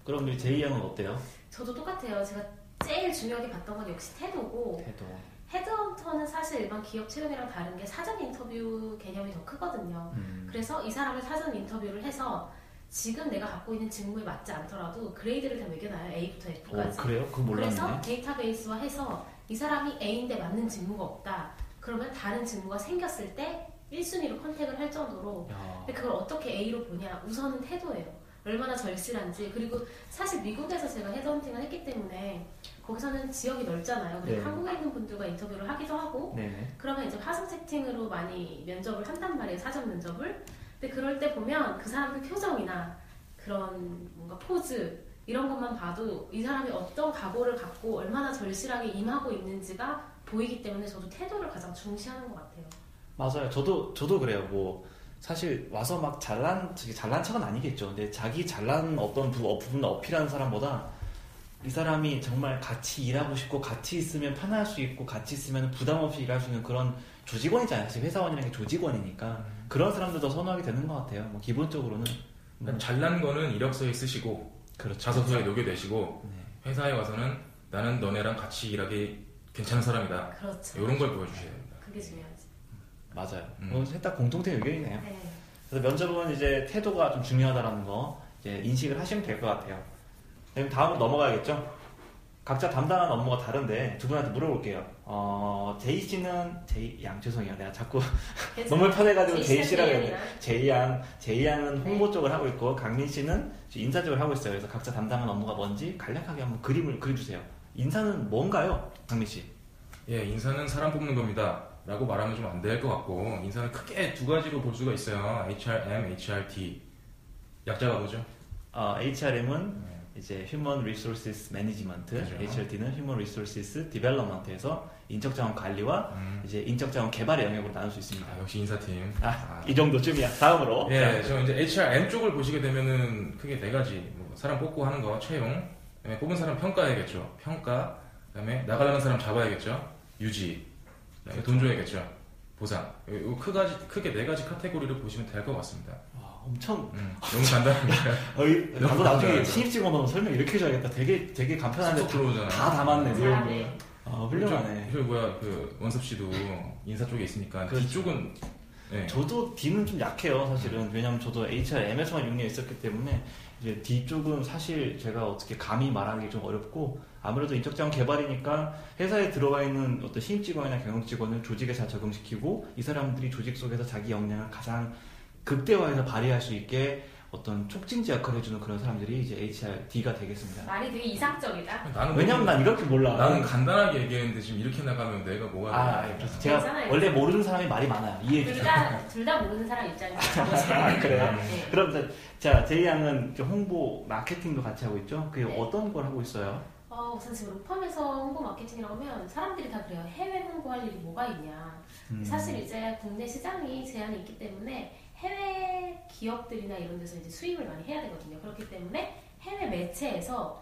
그럼 우리 제이 양은 어때요? 저도 똑같아요. 제가 제일 중요하게 봤던 건 역시 태도고 태도. 헤드헌터는 사실 일반 기업 채용이랑 다른 게 사전 인터뷰 개념이 더 크거든요. 음. 그래서 이 사람을 사전 인터뷰를 해서 지금 내가 갖고 있는 직무에 맞지 않더라도 grade를 다 매겨놔요. A부터 어, F까지. 그래요? 그거 그래서 몰랐네. 데이터베이스화 해서 이 사람이 A인데 맞는 직무가 없다. 그러면 다른 직무가 생겼을 때 1순위로 contact을 할 정도로 야. 근데 그걸 어떻게 A로 보냐? 우선은 태도예요. 얼마나 절실한지 그리고 사실 미국에서 제가 헤드헌팅을 했기 때문에 거기서는 지역이 넓잖아요. 그리고 네. 한국에 있는 분들과 인터뷰를 하기도 하고 네네. 그러면 이제 화상 채팅으로 많이 면접을 한단 말이에요. 사전 면접을. 근데 그럴 때 보면 그 사람들 표정이나 그런 뭔가 포즈 이런 것만 봐도 이 사람이 어떤 각오를 갖고 얼마나 절실하게 임하고 있는지가 보이기 때문에 저도 태도를 가장 중시하는 것 같아요. 맞아요. 저도 저도 그래요. 뭐 사실 와서 막 잘난 되게 잘난 척은 아니겠죠. 근데 자기 잘난 어떤 부, 어, 부분을 어필하는 사람보다 이 사람이 정말 같이 일하고 싶고 같이 있으면 편할 수 있고 같이 있으면 부담 없이 일할 수 있는 그런 조직원이잖아요. 사실 회사원이라는 게 조직원이니까 그런 사람들 더 선호하게 되는 것 같아요. 뭐 기본적으로는 그러니까 잘난 거는 이력서에 쓰시고 그렇죠. 자소서에 녹여내시고 네. 회사에 와서는 나는 너네랑 같이 일하기 괜찮은 사람이다. 그렇죠. 이런 걸 보여주셔야 됩니다. 그게 중요하지. 맞아요. 음. 뭐 셋다 공통된 의견이네요. 네. 그래서 면접은 이제 태도가 좀 중요하다라는 거 이제 인식을 하시면 될 것 같아요. 그럼 다음으로 넘어가야겠죠? 각자 담당하는 업무가 다른데 두 분한테 물어볼게요. 어, 제이 씨는 제이 양 죄송해요. 내가 자꾸 너무 편해가지고 [laughs] 제이 씨라고 해요. 제이 양, 제이 양은 홍보 쪽을 하고 있고 강민 씨는 인사 쪽을 하고 있어요. 그래서 각자 담당하는 업무가 뭔지 간략하게 한번 그림을 그려주세요. 인사는 뭔가요, 강민 씨? 예, 인사는 사람 뽑는 겁니다. 라고 말하면 좀 안 될 것 같고 인사는 크게 두 가지로 볼 수가 있어요. HRM, HRT. 약자가 뭐죠? 어, HRM은 네. 이제 Human Resources Management, 그죠. HRT는 Human Resources Development에서 인적 자원 관리와 음. 이제 인적 자원 개발의 영역으로 나눌 수 있습니다. 아, 역시 인사팀. 아, 이 정도쯤이야. 다음으로. 예, 저 이제 HRM 쪽을 보시게 되면은 크게 네 가지. 뭐 사람 뽑고 하는 거, 채용. 그다음에 뽑은 사람 평가해야겠죠. 평가. 그다음에 나가려는 사람 잡아야겠죠. 유지. 그다음에 돈 줘야 겠죠. 보상. 요, 요 크가지, 크게 네 가지 카테고리를 보시면 될 것 같습니다. 와, 엄청. 음, 너무 간단합니다. [laughs] 어이, 나도 나중에. 신입 직원하면 설명 이렇게 해줘야겠다. 되게 되게 간편한데 쏙 들어오잖아요. 다 담았네 내용을. 잘하네. 아, 훌륭하네. 저, 저 뭐야 그 원섭 씨도 인사 쪽에 있으니까 그렇죠. 뒤쪽은 네. 저도 D는 좀 약해요, 사실은. 왜냐면 저도 HRM에서만 6년 있었기 때문에 이제 D 쪽은 사실 제가 어떻게 감히 말하기 좀 어렵고 아무래도 인적 자원 개발이니까 회사에 들어와 있는 어떤 신입 직원이나 경영 직원을 조직에 잘 적응시키고 이 사람들이 조직 속에서 자기 역량을 가장 극대화해서 발휘할 수 있게 어떤 촉진제 역할을 해주는 그런 사람들이 이제 HRD가 되겠습니다. 말이 되게 이상적이다. 나는 왜냐면 난 이렇게 몰라. 나는 간단하게 얘기했는데 지금 이렇게 나가면 내가 뭐가 아, 되나? 그래서 제가 괜찮아요. 원래 모르는 사람이 말이 많아요. 이해해 둘 주세요. 다둘다 모르는 사람 입장에서 [laughs] 아, 그래요? 네. 그럼 자, 자, 제이 양은 홍보 마케팅도 같이 하고 있죠? 그게 네. 어떤 걸 하고 있어요? 어, 우선 지금 로펌에서 홍보 마케팅이라고 하면 사람들이 다 그래요. 해외 홍보할 일이 뭐가 있냐. 음. 사실 이제 국내 시장이 제한이 있기 때문에 해외 기업들이나 이런 데서 이제 수입을 많이 해야 되거든요. 그렇기 때문에 해외 매체에서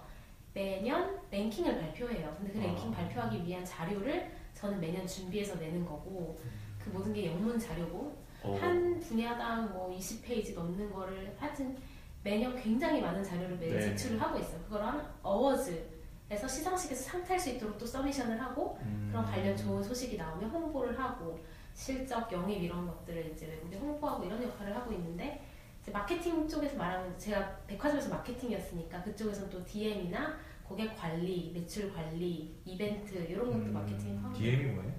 매년 랭킹을 발표해요. 근데 그 랭킹 아. 발표하기 위한 자료를 저는 매년 준비해서 내는 거고 그 모든 게 영문 자료고 어, 한 분야당 뭐 20페이지 넘는 거를 하여튼 매년 굉장히 많은 자료를 매일 네. 제출을 하고 있어요. 그걸 한 어워즈 에서 시상식에서 상탈 수 있도록 또 서미션을 하고 음. 그런 관련 좋은 소식이 나오면 홍보를 하고 실적 영입 이런 것들을 이제 외국에 홍보하고 이런 역할을 하고 있는데 이제 마케팅 쪽에서 말하면 제가 백화점에서 마케팅이었으니까 그쪽에서는 또 DM이나 고객 관리, 매출 관리, 이벤트 이런 것도 음, 마케팅 하고 DM이 뭐예요?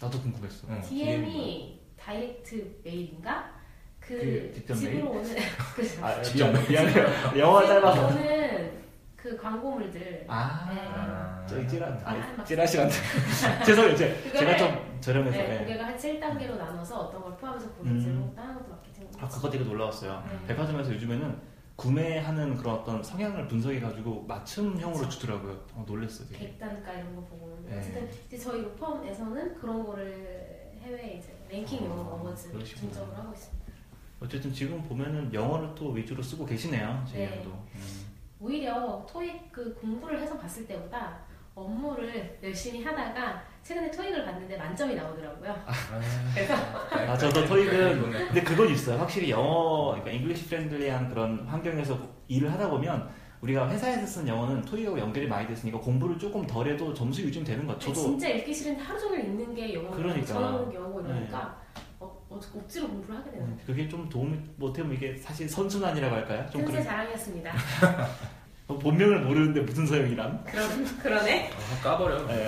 나도 궁금했어. 어, DM이 다이렉트 메일인가? 그, 그 직접 집으로 오는 [laughs] [laughs] [laughs] 그 아, 직접 미안, 미안해요. 영어 짧아서. 오는 그 광고물들 아, 아. 저희 찌라, 아, 아니, 막- 찌라 시간. [laughs] 죄송해요. 제, 제가 좀 저렴해서. 네, 네. 고객을 한 7단계로 나눠서 어떤 걸 포함해서 보내지 음. 뭐 다른 것도 마케팅 아, 그거 되게 놀라웠어요. 네. 백화점에서 요즘에는 구매하는 그런 어떤 성향을 분석해가지고 맞춤형으로 그쵸. 주더라고요. 어, 놀랬어요, 되게. 객단가 이런 거 보고 네. 어쨌든 이제 저희 로펌에서는 그런 거를 해외 이제 랭킹용 아, 어워즈 그러시구나. 중점을 하고 있습니다. 어쨌든 지금 보면은 영어를 또 위주로 쓰고 계시네요, 제이 네. 양도. 음. 오히려 토익 그 공부를 해서 봤을 때보다 업무를 열심히 하다가 최근에 토익을 봤는데 만점이 나오더라고요. 아, [laughs] 저도 토익은 근데 그건 있어요. 확실히 영어, 그러니까 English friendly한 그런 환경에서 일을 하다 보면 우리가 회사에서 쓴 영어는 토익하고 연결이 많이 됐으니까 공부를 조금 덜해도 점수 유지는 되는 것 같아요. 저도 진짜 읽기 싫은데 하루 종일 읽는 게 영어고 그러니까. 이러니까 어, 어, 억지로 공부를 하게 되는 음, 그게 좀 도움이 못하면 이게 사실 선순환이라고 할까요? 좀 틈새 그런 자랑이었습니다. [laughs] 어, 본명을 모르는데 무슨 소용이란? 그런 그러네. 아, 까버려. 네.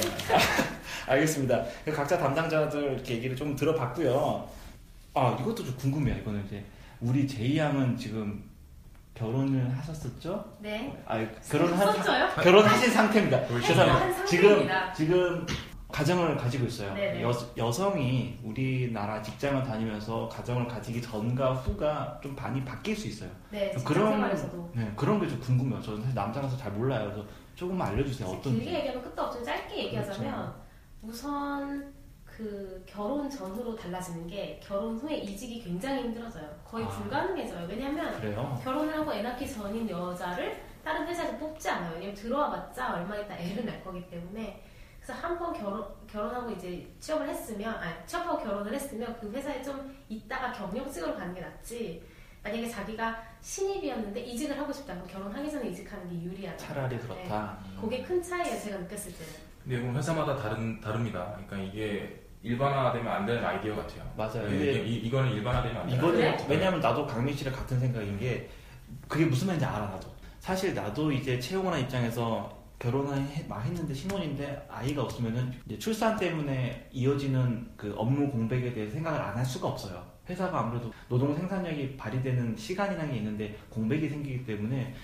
[laughs] 알겠습니다. 각자 담당자들 이렇게 얘기를 좀 들어봤고요. 아 이것도 좀 궁금해요. 이거는 이제 우리 제이 양은 지금 결혼을 하셨었죠? 네. 아 결혼한 썼죠요? 결혼하신 상태입니다. 돌싱. 죄송합니다. 한 지금 상태입니다. 지금 가정을 가지고 있어요. 네네. 여, 여성이 우리나라 직장을 다니면서 가정을 가지기 전과 후가 좀 많이 바뀔 수 있어요. 네. 그런 생활에서도 네, 그런 게 좀 궁금해요. 저는 사실 남자라서 잘 몰라요. 그래서 조금만 알려주세요. 어떤 길게 얘기하면 끝도 없지만 짧게 얘기하자면 우선 그 결혼 전후로 달라지는 게 결혼 후에 이직이 굉장히 힘들어져요. 거의 아. 불가능해져요. 왜냐하면 그래요? 결혼을 하고 애 낳기 전인 여자를 다른 회사에서 뽑지 않아요. 왜냐면 들어와봤자 얼마 있다 애를 낳을 거기 때문에 그래서 한 번 결혼 결혼하고 이제 취업을 했으면 아 취업하고 결혼을 했으면 그 회사에 좀 있다가 경력직으로 가는 게 낫지. 만약에 자기가 신입이었는데 이직을 하고 싶다 그럼 결혼하기 전에 이직하는 게 유리하다. 차라리 그렇다. 그게 큰 차이예요. 제가 느꼈을 때는. 근데 이건 회사마다 다른 다릅니다. 그러니까 이게 일반화되면 안 되는 아이디어 같아요. 맞아요. 네, 이게 이, 이거는 일반화되면 안 돼요. 이거는 그래? 왜냐면 나도 강민 씨랑 같은 생각인 게 그게 무슨 말인지 알아 나도. 사실 나도 이제 채용하는 입장에서 결혼을 했는데 신혼인데 아이가 없으면은 출산 때문에 이어지는 그 업무 공백에 대해서 생각을 안 할 수가 없어요. 회사가 아무래도 노동 생산력이 발휘되는 시간이라는 게 있는데 공백이 생기기 때문에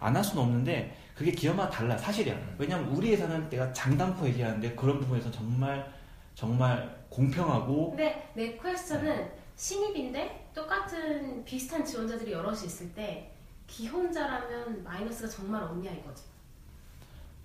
안 할 수는 없는데 그게 기업마다 달라 사실이야. 왜냐면 우리 회사는 내가 장담코 얘기하는데 그런 부분에서 정말 정말 공평하고 근데 내 퀘스천은 신입인데 똑같은 비슷한 지원자들이 여럿이 있을 때 기 혼자라면 마이너스가 정말 없냐 이거죠.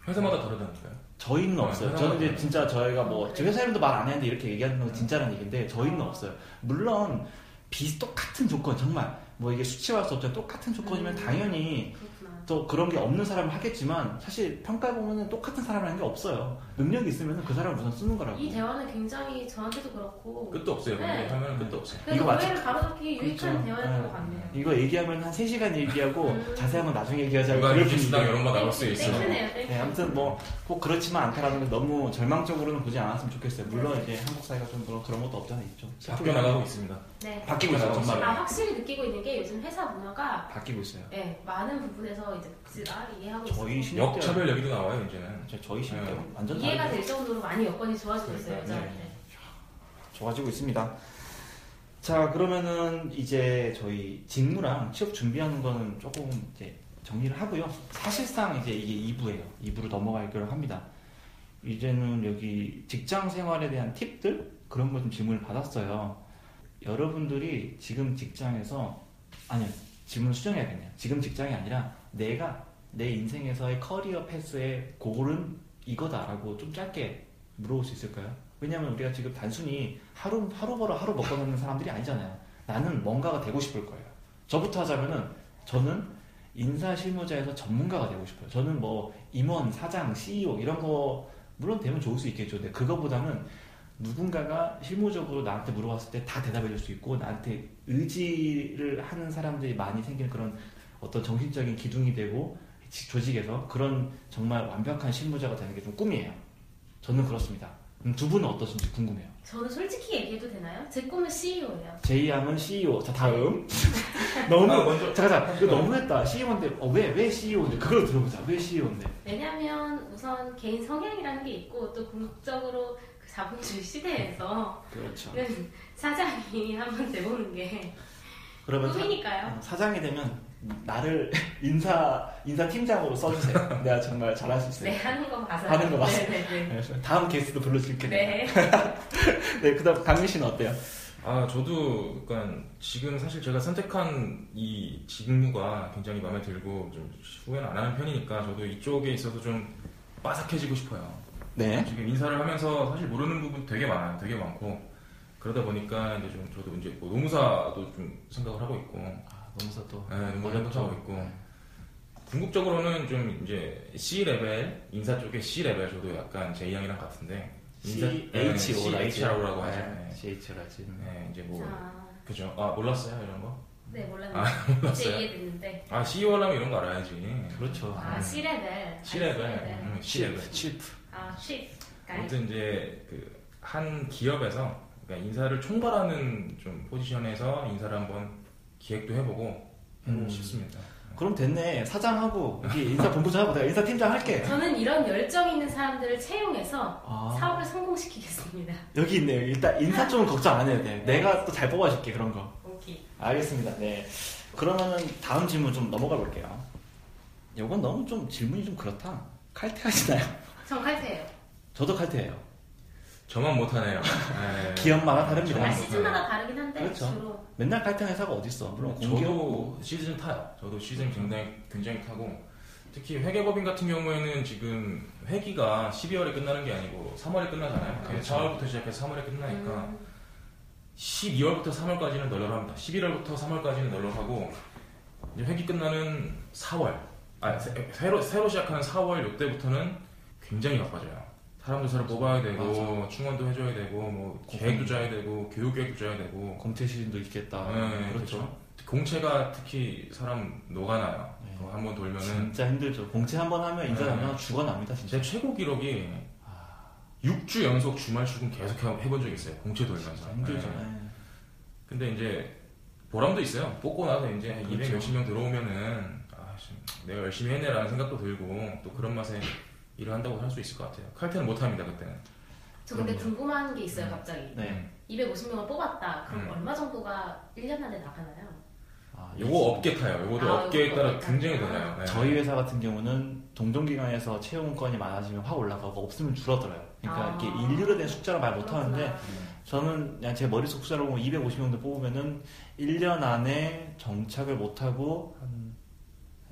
회사마다 다르다니까요. 저희는 아, 없어요. 저는 이제. 진짜 저희가 뭐 어, 저 회사 이름도 말 안 했는데 이렇게 얘기하는 건 진짜라는 얘기인데 저희는 어. 없어요. 물론 비슷 똑같은 조건 정말 뭐 이게 수치화할 수 없지만 똑같은 조건이면 음. 당연히 그렇구나. 또 그런 게 없는 사람은 하겠지만 사실 평가해 보면은 똑같은 사람이라는 게 없어요. 능력이 있으면 그 사람을 우선 쓰는 거라고. 이 대화는 굉장히 저한테도 그렇고 끝도 없어요. 네. 하면 끝도 없어요. 이거 마치- 오해를 바로잡기 유익한 그렇죠. 대화였던 네. 것 같네요. 이거 얘기하면 한 3시간 얘기하고 음. 자세한 건 나중에 얘기하자고 그럴 분위기. 이런 거 나올 수 있어요. 네, 아무튼 뭐 꼭 그렇지만 않다라는 걸 너무 절망적으로는 보지 않았으면 좋겠어요. 물론 이제 한국 사회가 좀 그런, 그런 것도 없잖아 있죠. 바뀌어 나가고 있습니다. 네. 바뀌고 있어요, 정말. 아, 확실히 느끼고 있는 게 요즘 회사 문화가 바뀌고 있어요. 네, 많은 부분에서 이해하고 있어요. 저희 신입 때 역차별 얘기도 나와요 이제는. 저- 저희 신입 때 네. 완전 이해가 다르게 될 정도로 많이 여건이 좋아지고 있어요, 그러니까, 여자한테. 좋아지고 있습니다. 자 그러면은 이제 저희 직무랑 취업 준비하는 거는 조금 이제 정리를 하고요. 사실상 이제 이게 2부예요. 2부로 넘어가기로 합니다. 이제는 여기 직장 생활에 대한 팁들 그런 거 좀 질문을 받았어요. 여러분들이 지금 직장에서 아니요 질문 수정해야겠네요. 지금 직장이 아니라 내가 내 인생에서의 커리어 패스의 골은 이거다라고 좀 짧게 물어볼 수 있을까요? 왜냐면 우리가 지금 단순히 하루 하루 벌어 하루 먹고 사는 사람들이 아니잖아요. 나는 뭔가가 되고 싶을 거예요. 저부터 하자면은 저는 인사 실무자에서 전문가가 되고 싶어요. 저는 뭐 임원, 사장, CEO 이런 거 물론 되면 좋을 수 있겠죠. 근데 그거보다는 누군가가 실무적으로 나한테 물어봤을 때 다 대답해 줄 수 있고 나한테 의지를 하는 사람들이 많이 생기는 그런 어떤 정신적인 기둥이 되고 지- 조직에서 그런 정말 완벽한 실무자가 되는 게 좀 꿈이에요. 저는 그렇습니다. 음, 두 분은 어떠신지 궁금해요. 저는 솔직히 얘기해도 되나요? 제 꿈은 CEO예요. 제이양은 CEO. 자 다음. [laughs] 너무 아, 먼저 잠깐 잠깐 이거 너무했다. CEO인데 어, 왜왜 CEO인데 그걸 들어보자. 왜 CEO인데? 왜냐하면 우선 개인 성향이라는 게 있고 또 궁극적으로 그 자본주의 시대에서 그렇죠. 사장이 한번 돼보는 게 그러면 사, 꿈이니까요. 어, 사장이 되면 나를 [laughs] 인사 인사 팀장으로 써주세요. 내가 정말 잘할 수 있어요. 네, 하는 거 봐서. 하는 거 봐서. 네네네. 네, 다음 게스트도 불러줄게요. 네. [laughs] 네, 그다음 강민 씨는 어때요? 아 저도 그러니까 지금 사실 제가 선택한 이 직무가 굉장히 마음에 들고 좀 후회는 안 하는 편이니까 저도 이쪽에 있어서 좀 빠삭해지고 싶어요. 네. 지금 인사를 하면서 사실 모르는 부분 되게 많아요. 되게 많고 그러다 보니까 이제 좀 저도 이제 뭐 노무사도 좀 생각을 하고 있고 아, 노무사 또 네, 노무 생각하고 있고 궁극적으로는 좀 이제 C level 인사 쪽에 C level 저도 약간 제이 양이랑 같은데 C 네, H O CHRO라고 하죠. 네. C H O라지. 네, 이제 뭐 자, 그죠? 아 몰랐어요 이런 거? 네, 몰랐는데. 아, 이제 몰랐어요. 이해됐는데. 아 CEO 하려면 이런 거 알아야지. 그렇죠. 아, 음. C level. C level, 아, C level. 음, C level. Chief. 아, C. 아무튼 이제 그 한 기업에서 그러니까 인사를 총괄하는 좀 포지션에서 인사를 한번 기획도 해보고 해보고 음. 싶습니다. 그럼 됐네. 사장하고 여기 인사 본부장하고 내가 인사 팀장 할게. 저는 이런 열정 있는 사람들을 채용해서 아, 사업을 성공시키겠습니다. 여기 있네요. 일단 인사 쪽은 걱정 안 해도 돼. 내가 또 잘 뽑아줄게 그런 거. 오케이. 알겠습니다. 네. 그러면은 다음 질문 좀 넘어가 볼게요. 이건 너무 좀 질문이 좀 그렇다. 칼퇴하시나요? 전 칼퇴예요. 저도 칼퇴해요. 저만 못하네요. [laughs] 네. 기업마다 다릅니다. 아, 시즌마다 다르긴 한데 그렇죠. 주로 맨날 칼퇴하는 회사가 어딨어. 물론 공기업 저도 시즌 타요. 저도 시즌 굉장히 굉장히 타고 특히 회계법인 같은 경우에는 지금 회기가 12월에 끝나는 게 아니고 3월에 끝나잖아요. 그렇죠. 4월부터 시작해서 3월에 끝나니까 음, 12월부터 3월까지는 널널합니다. 11월부터 3월까지는 널널하고 이제 회기 끝나는 4월, 아 새- 새로 새로 시작하는 4월 요때부터는 굉장히 바빠져요. 사람들 새로 뽑아야 되고 맞아. 충원도 해줘야 되고 뭐 계획도 짜야 되고 교육 계획도 짜야 되고 공채 시즌도 있겠다. 네, 그렇죠. 공채가 특히 사람 녹아나요. 네. 한번 돌면은 진짜 힘들죠. 공채 한 번 하면 인사 네. 하면 죽어납니다 진짜. 제 최고 기록이 6주 연속 주말 출근 계속 해- 해본 적이 있어요. 공채 돌면서. 힘들죠. 네. 네. 근데 이제 보람도 있어요. 뽑고 나서 이제 한200 그렇죠. 몇십 명 들어오면은 아, 씨, 내가 열심히 했네라는 생각도 들고 또 그런 맛에 일을 한다고 할 수 있을 것 같아요. 칼퇴는 못합니다 그때는. 저 근데 그럼요. 궁금한 게 있어요 갑자기. 네. 음. 250명을 뽑았다. 그럼 음. 얼마 정도가 1년 안에 나가나요? 아, 요거 업계 타요. 요것도 아, 업계에 따라 업계 굉장히 타요. 달라요. 네. 저희 회사 같은 경우는 동종기관에서 채용 건이 많아지면 확 올라가고 없으면 줄어들어요. 그러니까 아. 이렇게 인류로 된 숫자로 말 못하는데. 저는 그냥 제 머릿속 숫자로 보면 250명도 뽑으면은 1년 안에 정착을 못하고 한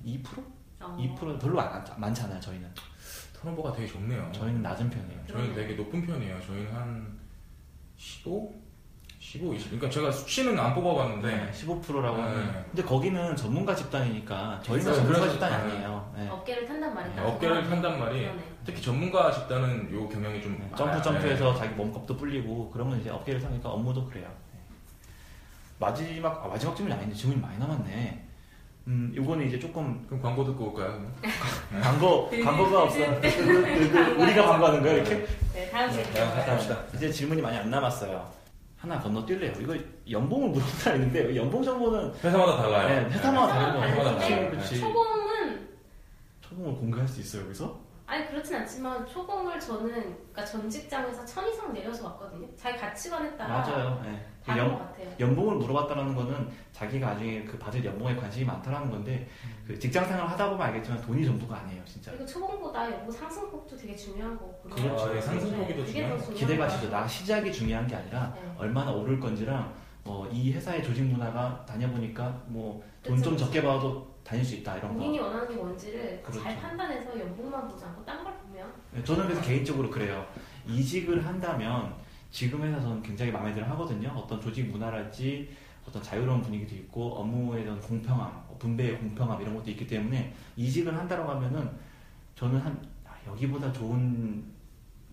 2%? 어. 2% 별로 안, 많지 않아요 저희는. 턴오버가 되게 좋네요. 저희는 낮은 편이에요. 저희는 되게 높은 편이에요. 저희는 한 15? 15, 20. 그러니까 제가 수치는 안 뽑아봤는데 네, 15%라고 네. 하는. 근데 거기는 전문가 집단이니까 저희는 그래서 전문가 그래서- 집단이 네. 아니에요. 네. 어깨를 탄단 말이야. 네, 어깨를 탄단 말이 그러네. 특히 전문가 집단은 요 경향이 좀 네. 점프 네. 점프해서 자기 몸값도 불리고 그러면 이제 어깨를 사니까 업무도 그래요. 네. 마지막 아, 마지막 질문이 아닌데 질문이 많이 남았네. 음, 요거는 이제 조금 그럼 광고 듣고 올까요? [laughs] [laughs] 광고 광고가 없어. [laughs] 우리가 광고하는 거야 이렇게? 네, 다음 네, 질문. 갔다 합시다. 이제 질문이 많이 안 남았어요. 하나 건너뛸래요. 이거 연봉을 물어보다 했는데 연봉 정보는 회사마다 달라요. 네, 회사마다 다른 거 회사마다 그렇지, 달라요. 그렇지. 초봉은 초봉을 공개할 수 있어요 여기서? 아니 그렇진 않지만 초봉을 저는 그러니까 전 직장에서 천 이상 내려서 왔거든요. 자기 가치관에 따라 맞아요. 네. 그 다른 연, 것 같아요. 연봉을 물어봤다는 거는 자기가 나중에 그 받을 연봉에 관심이 많다라는 건데 그 직장 생활 하다 보면 알겠지만 돈이 전부가 아니에요 진짜. 그리고 초봉보다 연봉 상승폭도 되게 중요한 거고. 그렇죠. 아, 네, 상승폭이 더 중요한 더 중요한 기대가치죠. 거죠. 나 시작이 중요한 게 아니라 네. 얼마나 오를 건지랑 뭐 이 회사의 조직 문화가 다녀보니까 뭐 돈 좀 적게 받아도 다닐 수 있다 이런 거. 본인이 원하는 게 뭔지를 그렇죠. 잘 판단해서 연봉만 보지 않고 딴 걸 보면 네, 저는 그래서 개인적으로 그래요. 이직을 한다면 지금 회사 저는 굉장히 마음에 들어 하거든요. 어떤 조직 문화랄지 어떤 자유로운 분위기도 있고 업무에 대한 공평함, 분배의 공평함 이런 것도 있기 때문에 이직을 한다고 하면은 저는 한 아, 여기보다 좋은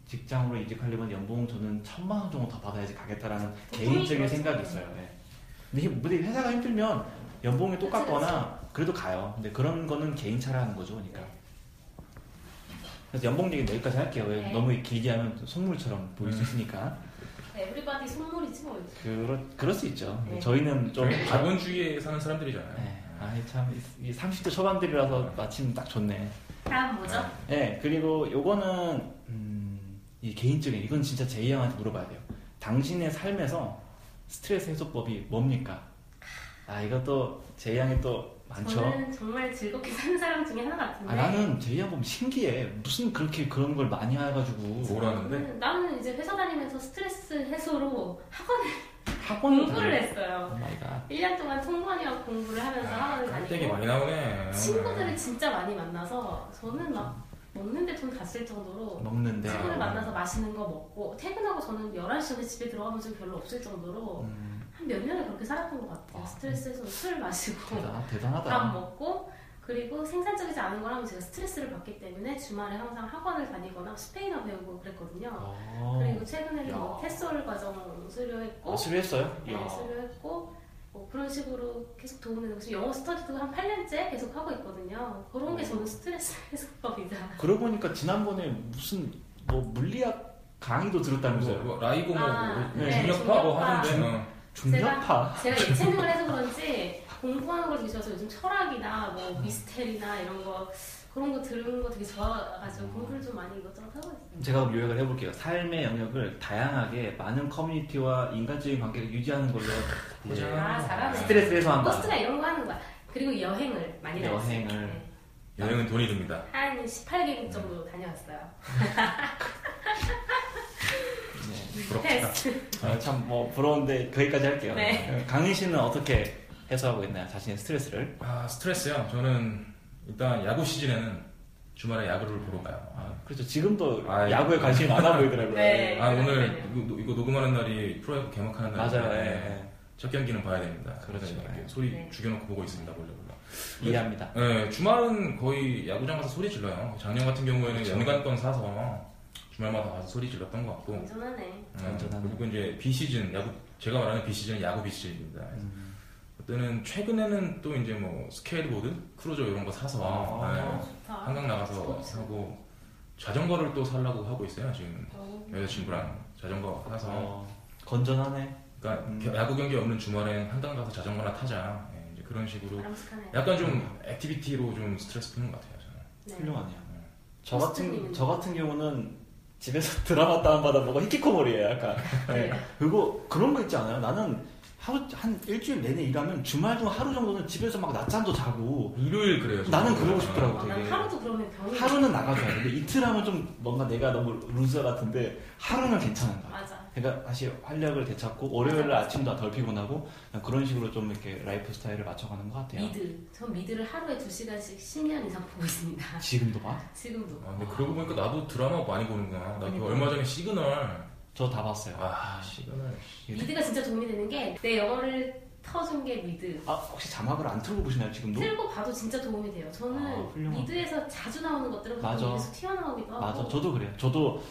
직장으로 이직하려면 연봉 저는 천만 원 정도 더 받아야지 가겠다라는 개인적인. 생각이 있어요. 네. 근데 이게 근데 회사가 힘들면 연봉이 똑같거나 그래도 가요. 근데 그런 거는 개인차라 하는 거죠, 그러니까. 그래서 연봉 얘기 여기까지 할게요. 왜 네. 너무 길게 하면 속물처럼 보일 수 있으니까. 에브리바디 선물이지 뭐. 그럴, 그럴 수 있죠. 네. 저희는 좀. 저희 자본주의에 사는 사람들이잖아요. 네. 아이, 참, 이 30대 초반들이라서 마침 딱 좋네. 다음 뭐죠? 네, 그리고 요거는, 음, 이 개인적인, 이건 진짜 제이 형한테 물어봐야 돼요. 당신의 삶에서 스트레스 해소법이 뭡니까? 아, 이것도 제이 형이 또 많죠. 저는 정말 즐겁게 사는 사람 중에 하나 같은데. 아, 나는 제이 형 보면 신기해. 무슨 그렇게 그런 걸 많이 해가지고. 뭐라는데? 나는, 나는 이제 회사 다니면서 스트레스 해소로 학원에 학원을 [laughs] 공부를 다녀. 했어요. Oh my god. 1년 동안 통번이랑 공부를 하면서 학원을 땡이 다니고 많이 나오네. 친구들을 진짜 많이 만나서 저는 막 먹는데 돈 다 쓸 정도로 먹는데. 친구들 만나서 맛있는 거 먹고 퇴근하고 저는 11시 전에 집에 들어가면 좀 별로 없을 정도로 음, 한 몇 년을 그렇게 살았던 것 같아요. 아. 스트레스 해소 술 마시고 대단, 대단하다. 밥 먹고 그리고 생산적이지 않은 걸 하면 제가 스트레스를 받기 때문에 주말에 항상 학원을 다니거나 스페인어 배우고 그랬거든요. 어. 그리고 최근에는 야. 뭐 테솔 과정 수료했고 아, 수료했어요? 네. 수료했고 뭐 그런 식으로 계속 도움을 되고 지금 영어 스터디도 한 8년째 계속 하고 있거든요. 그런 게 저는 스트레스 해소법이다. 그러고 보니까 지난번에 무슨 뭐 물리학 강의도 들었다면서요? 뭐, 라이고 뭐, 아, 뭐 네, 중력파 뭐. 하는데 어. 중력파. 제가 예체능을 해서 그런지 공부하는 걸 되게 좋아해서 요즘 철학이나 뭐 미스테리나 이런 거 그런 거 들은 거 되게 좋아가지고 공부를 좀 많이 이것저것 하고 있어요. 제가 그럼 요약을 해볼게요. 삶의 영역을 다양하게 많은 커뮤니티와 인간적인 관계를 유지하는 걸로 이제 아 잘하네. 스트레스 해소한다. 포스트나 이런 거 하는 거야. 그리고 여행을 많이 다녔어요. 여행을. 네. 여행은 돈이 듭니다. 한 18개국 정도 다녀왔어요. [laughs] 네. 부럽다. 아, 참뭐 부러운데 거기까지 할게요. 네. 강희 씨는 어떻게 해소하고 있나요? 자신의 스트레스를? 아 스트레스요. 저는 일단 야구 시즌에는 주말에 야구를 보러 가요. 아, 그렇죠. 지금도 아, 야구에 관심이 많아 보이더라고요. 네. 아, 오늘 이거, 이거 녹음하는 날이 프로야구 개막하는 날인데 맞아요. 예, 첫 경기는 봐야 됩니다. 그렇죠. 그래서 이렇게 소리 네. 죽여놓고 보고 있습니다. 몰래 몰래. 예. 이해합니다. 네, 주말은 거의 야구장 가서 소리 질러요. 작년 같은 경우에는 그렇죠. 연간권 사서 주말마다 가서 소리 질렀던 것 같고. 건전하네. 네, 건전하네. 그리고 이제 비시즌 야구 제가 말하는 비시즌은 야구 비시즌입니다. 음. 그때는 최근에는 또 이제 뭐 스케이트보드, 크루저 이런 거 사서 아. 네, 어, 좋다. 한강 나가서 스포츠. 하고 자전거를 또 살라고 하고 있어요 지금 어. 여자친구랑 자전거 사서 어, 건전하네. 그러니까 음. 겨- 야구 경기 없는 주말엔 한강 가서 자전거나 타자 예, 이제 그런 식으로 바람직하네. 약간 좀 activity로 좀 스트레스 푸는 것 같아요 저는. 네. 훌륭하네요. 저 같은? 저 같은 경우는 집에서 [laughs] 드라마 다운받아 보고 히키코모리예요, 약간. [laughs] 네. 그리고 그런 거 있지 않아요? 나는 하루 한 일주일 내내 일하면 주말 중 하루 정도는 집에서 막 낮잠도 자고 일요일 그래요. 나는 그러고 싶더라고 어, 난 되게. 하루도 그러면 병이 하루는 나가줘야 돼. 이틀 하면 좀 뭔가 내가 너무 loser 같은데 하루는 괜찮은 거야. 맞아. 그러니까 다시 활력을 되찾고 월요일 아침도 덜 피곤하고 그냥 그런 식으로 좀 이렇게 라이프 스타일을 맞춰가는 것 같아요. 미드. 전 미드를 하루에 2시간씩 10년 이상 보고 있습니다. [laughs] 지금도 봐? 지금도. 아, 근데 그러고 보니까 나도 드라마 많이 보는구나. 나그 그러니까. 얼마 전에 시그널 저 다 봤어요. 아, 시그널. 미드가 진짜 도움이 되는 게 내 영어를 터준 게 미드. 아 혹시 자막을 안 틀고 보시나요 지금도? 틀고 봐도 진짜 도움이 돼요. 저는 아. 미드에서 자주 나오는 것들은 입에서 튀어나오기도 하고. 맞아. 저도 그래요. 저도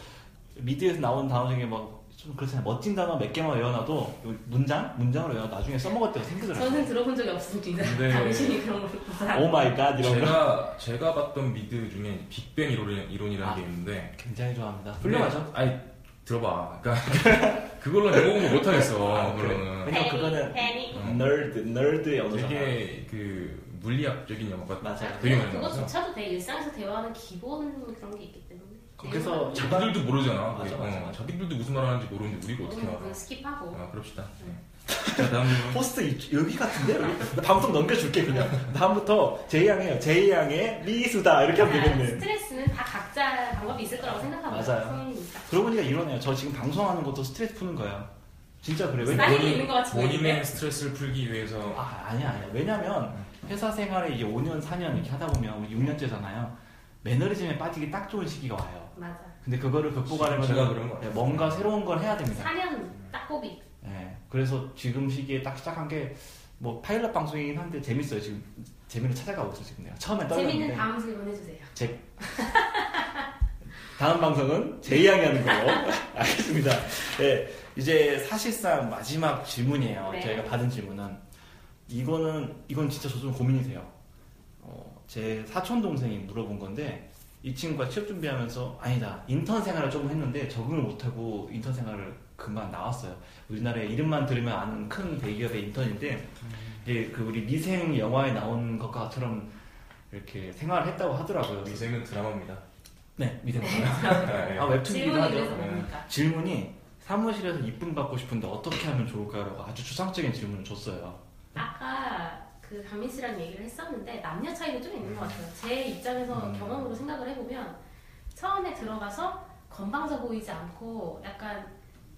미드에서 나온 단어 중에 막 좀 그렇잖아요. 멋진 단어 몇 개만 외워놔도 요 문장 문장으로 외워 나중에 써먹을 때가 생기더라고요. 저는 들어본 적이 없습니다. 네. [laughs] 당신이 그런 걸. Oh my god 이런 거 제가 제가 봤던 미드 중에 빅뱅 이론, 이론이라는 아. 게 있는데 굉장히 좋아합니다. 훌륭하죠. 아니 들어봐. 그러니까 [laughs] 그걸로 내 공부 못 하겠어. 아. 그거는. 왜냐면 그거는. Nerd nerd의 언어잖아. 되게 그 물리학적인 영어가 맞아요. 되게 많이 나와서 그거조차도 내 일상에서 대화하는 기본 그런 게 있기 때문에. 거기서 자기들도 모르잖아. 맞아. 맞아, 어, 맞아. 자기들도 무슨 말 하는지 모르는데 우리가 어떻게 모르는 알아? 거 skip하고. 아, 그럽시다. 네. 자, 다음 질문. 이- 여기 같은데? 여기? 나 방송 넘겨줄게 그냥. 다음부터 제이양이에요. 제이양의 미수다 이렇게 하면 아, 되겠네. 스트레스는 다 각자 방법이 있을 거라고 생각합니다. 맞아요. 성인이니까. 그러고 보니까 이러네요. 저 지금 방송하는 것도 스트레스 푸는 거예요. 진짜 그래요. 왜냐- 사이에 있는 것 같이 본인의 보이는데? 스트레스를 풀기 위해서 아 아니야 아니야. 왜냐면 회사 생활에 이제 5년 4년 이렇게 하다 보면 우리 6년째잖아요. 매너리즘에 빠지기 딱 좋은 시기가 와요. 맞아. 근데 그거를 극복하려면 제가 그런 거 같아요. 뭔가 새로운 걸 해야 됩니다. 4년 딱고비. 예. 그래서 지금 시기에 딱 시작한 게 뭐 파일럿 방송이긴 한데 재밌어요. 지금 재미를 찾아가고 있어 지금 내가 처음에 재밌는 떨렸는데 다음 질문 해주세요. [laughs] 다음 방송은 제이양이 하는 걸로 [laughs] 알겠습니다. 네, 이제 사실상 마지막 질문이에요. 네. 저희가 받은 질문은 이거는 이건 진짜 저 좀 고민이 돼요. 어, 제 사촌 동생이 물어본 건데 이 친구가 취업 준비하면서 아니다 인턴 생활을 조금 했는데 적응을 못하고 인턴 생활을 금방 나왔어요. 우리나라에 이름만 들으면 아는 큰 대기업의 인턴인데 이제 그 우리 미생 영화에 나온 것과처럼 이렇게 생활을 했다고 하더라고요. 미생은 드라마입니다. 네, 미생 네. 아 웹툰이기도 하죠. 네. 질문이 사무실에서 이쁨 받고 싶은데 어떻게 하면 좋을까요라고 아주 추상적인 질문을 줬어요. 아까 그 강민 씨랑 얘기를 했었는데 남녀 차이도 좀 있는 것 같아요. 제 입장에서 음. 경험으로 생각을 해보면 처음에 들어가서 건방져 보이지 않고 약간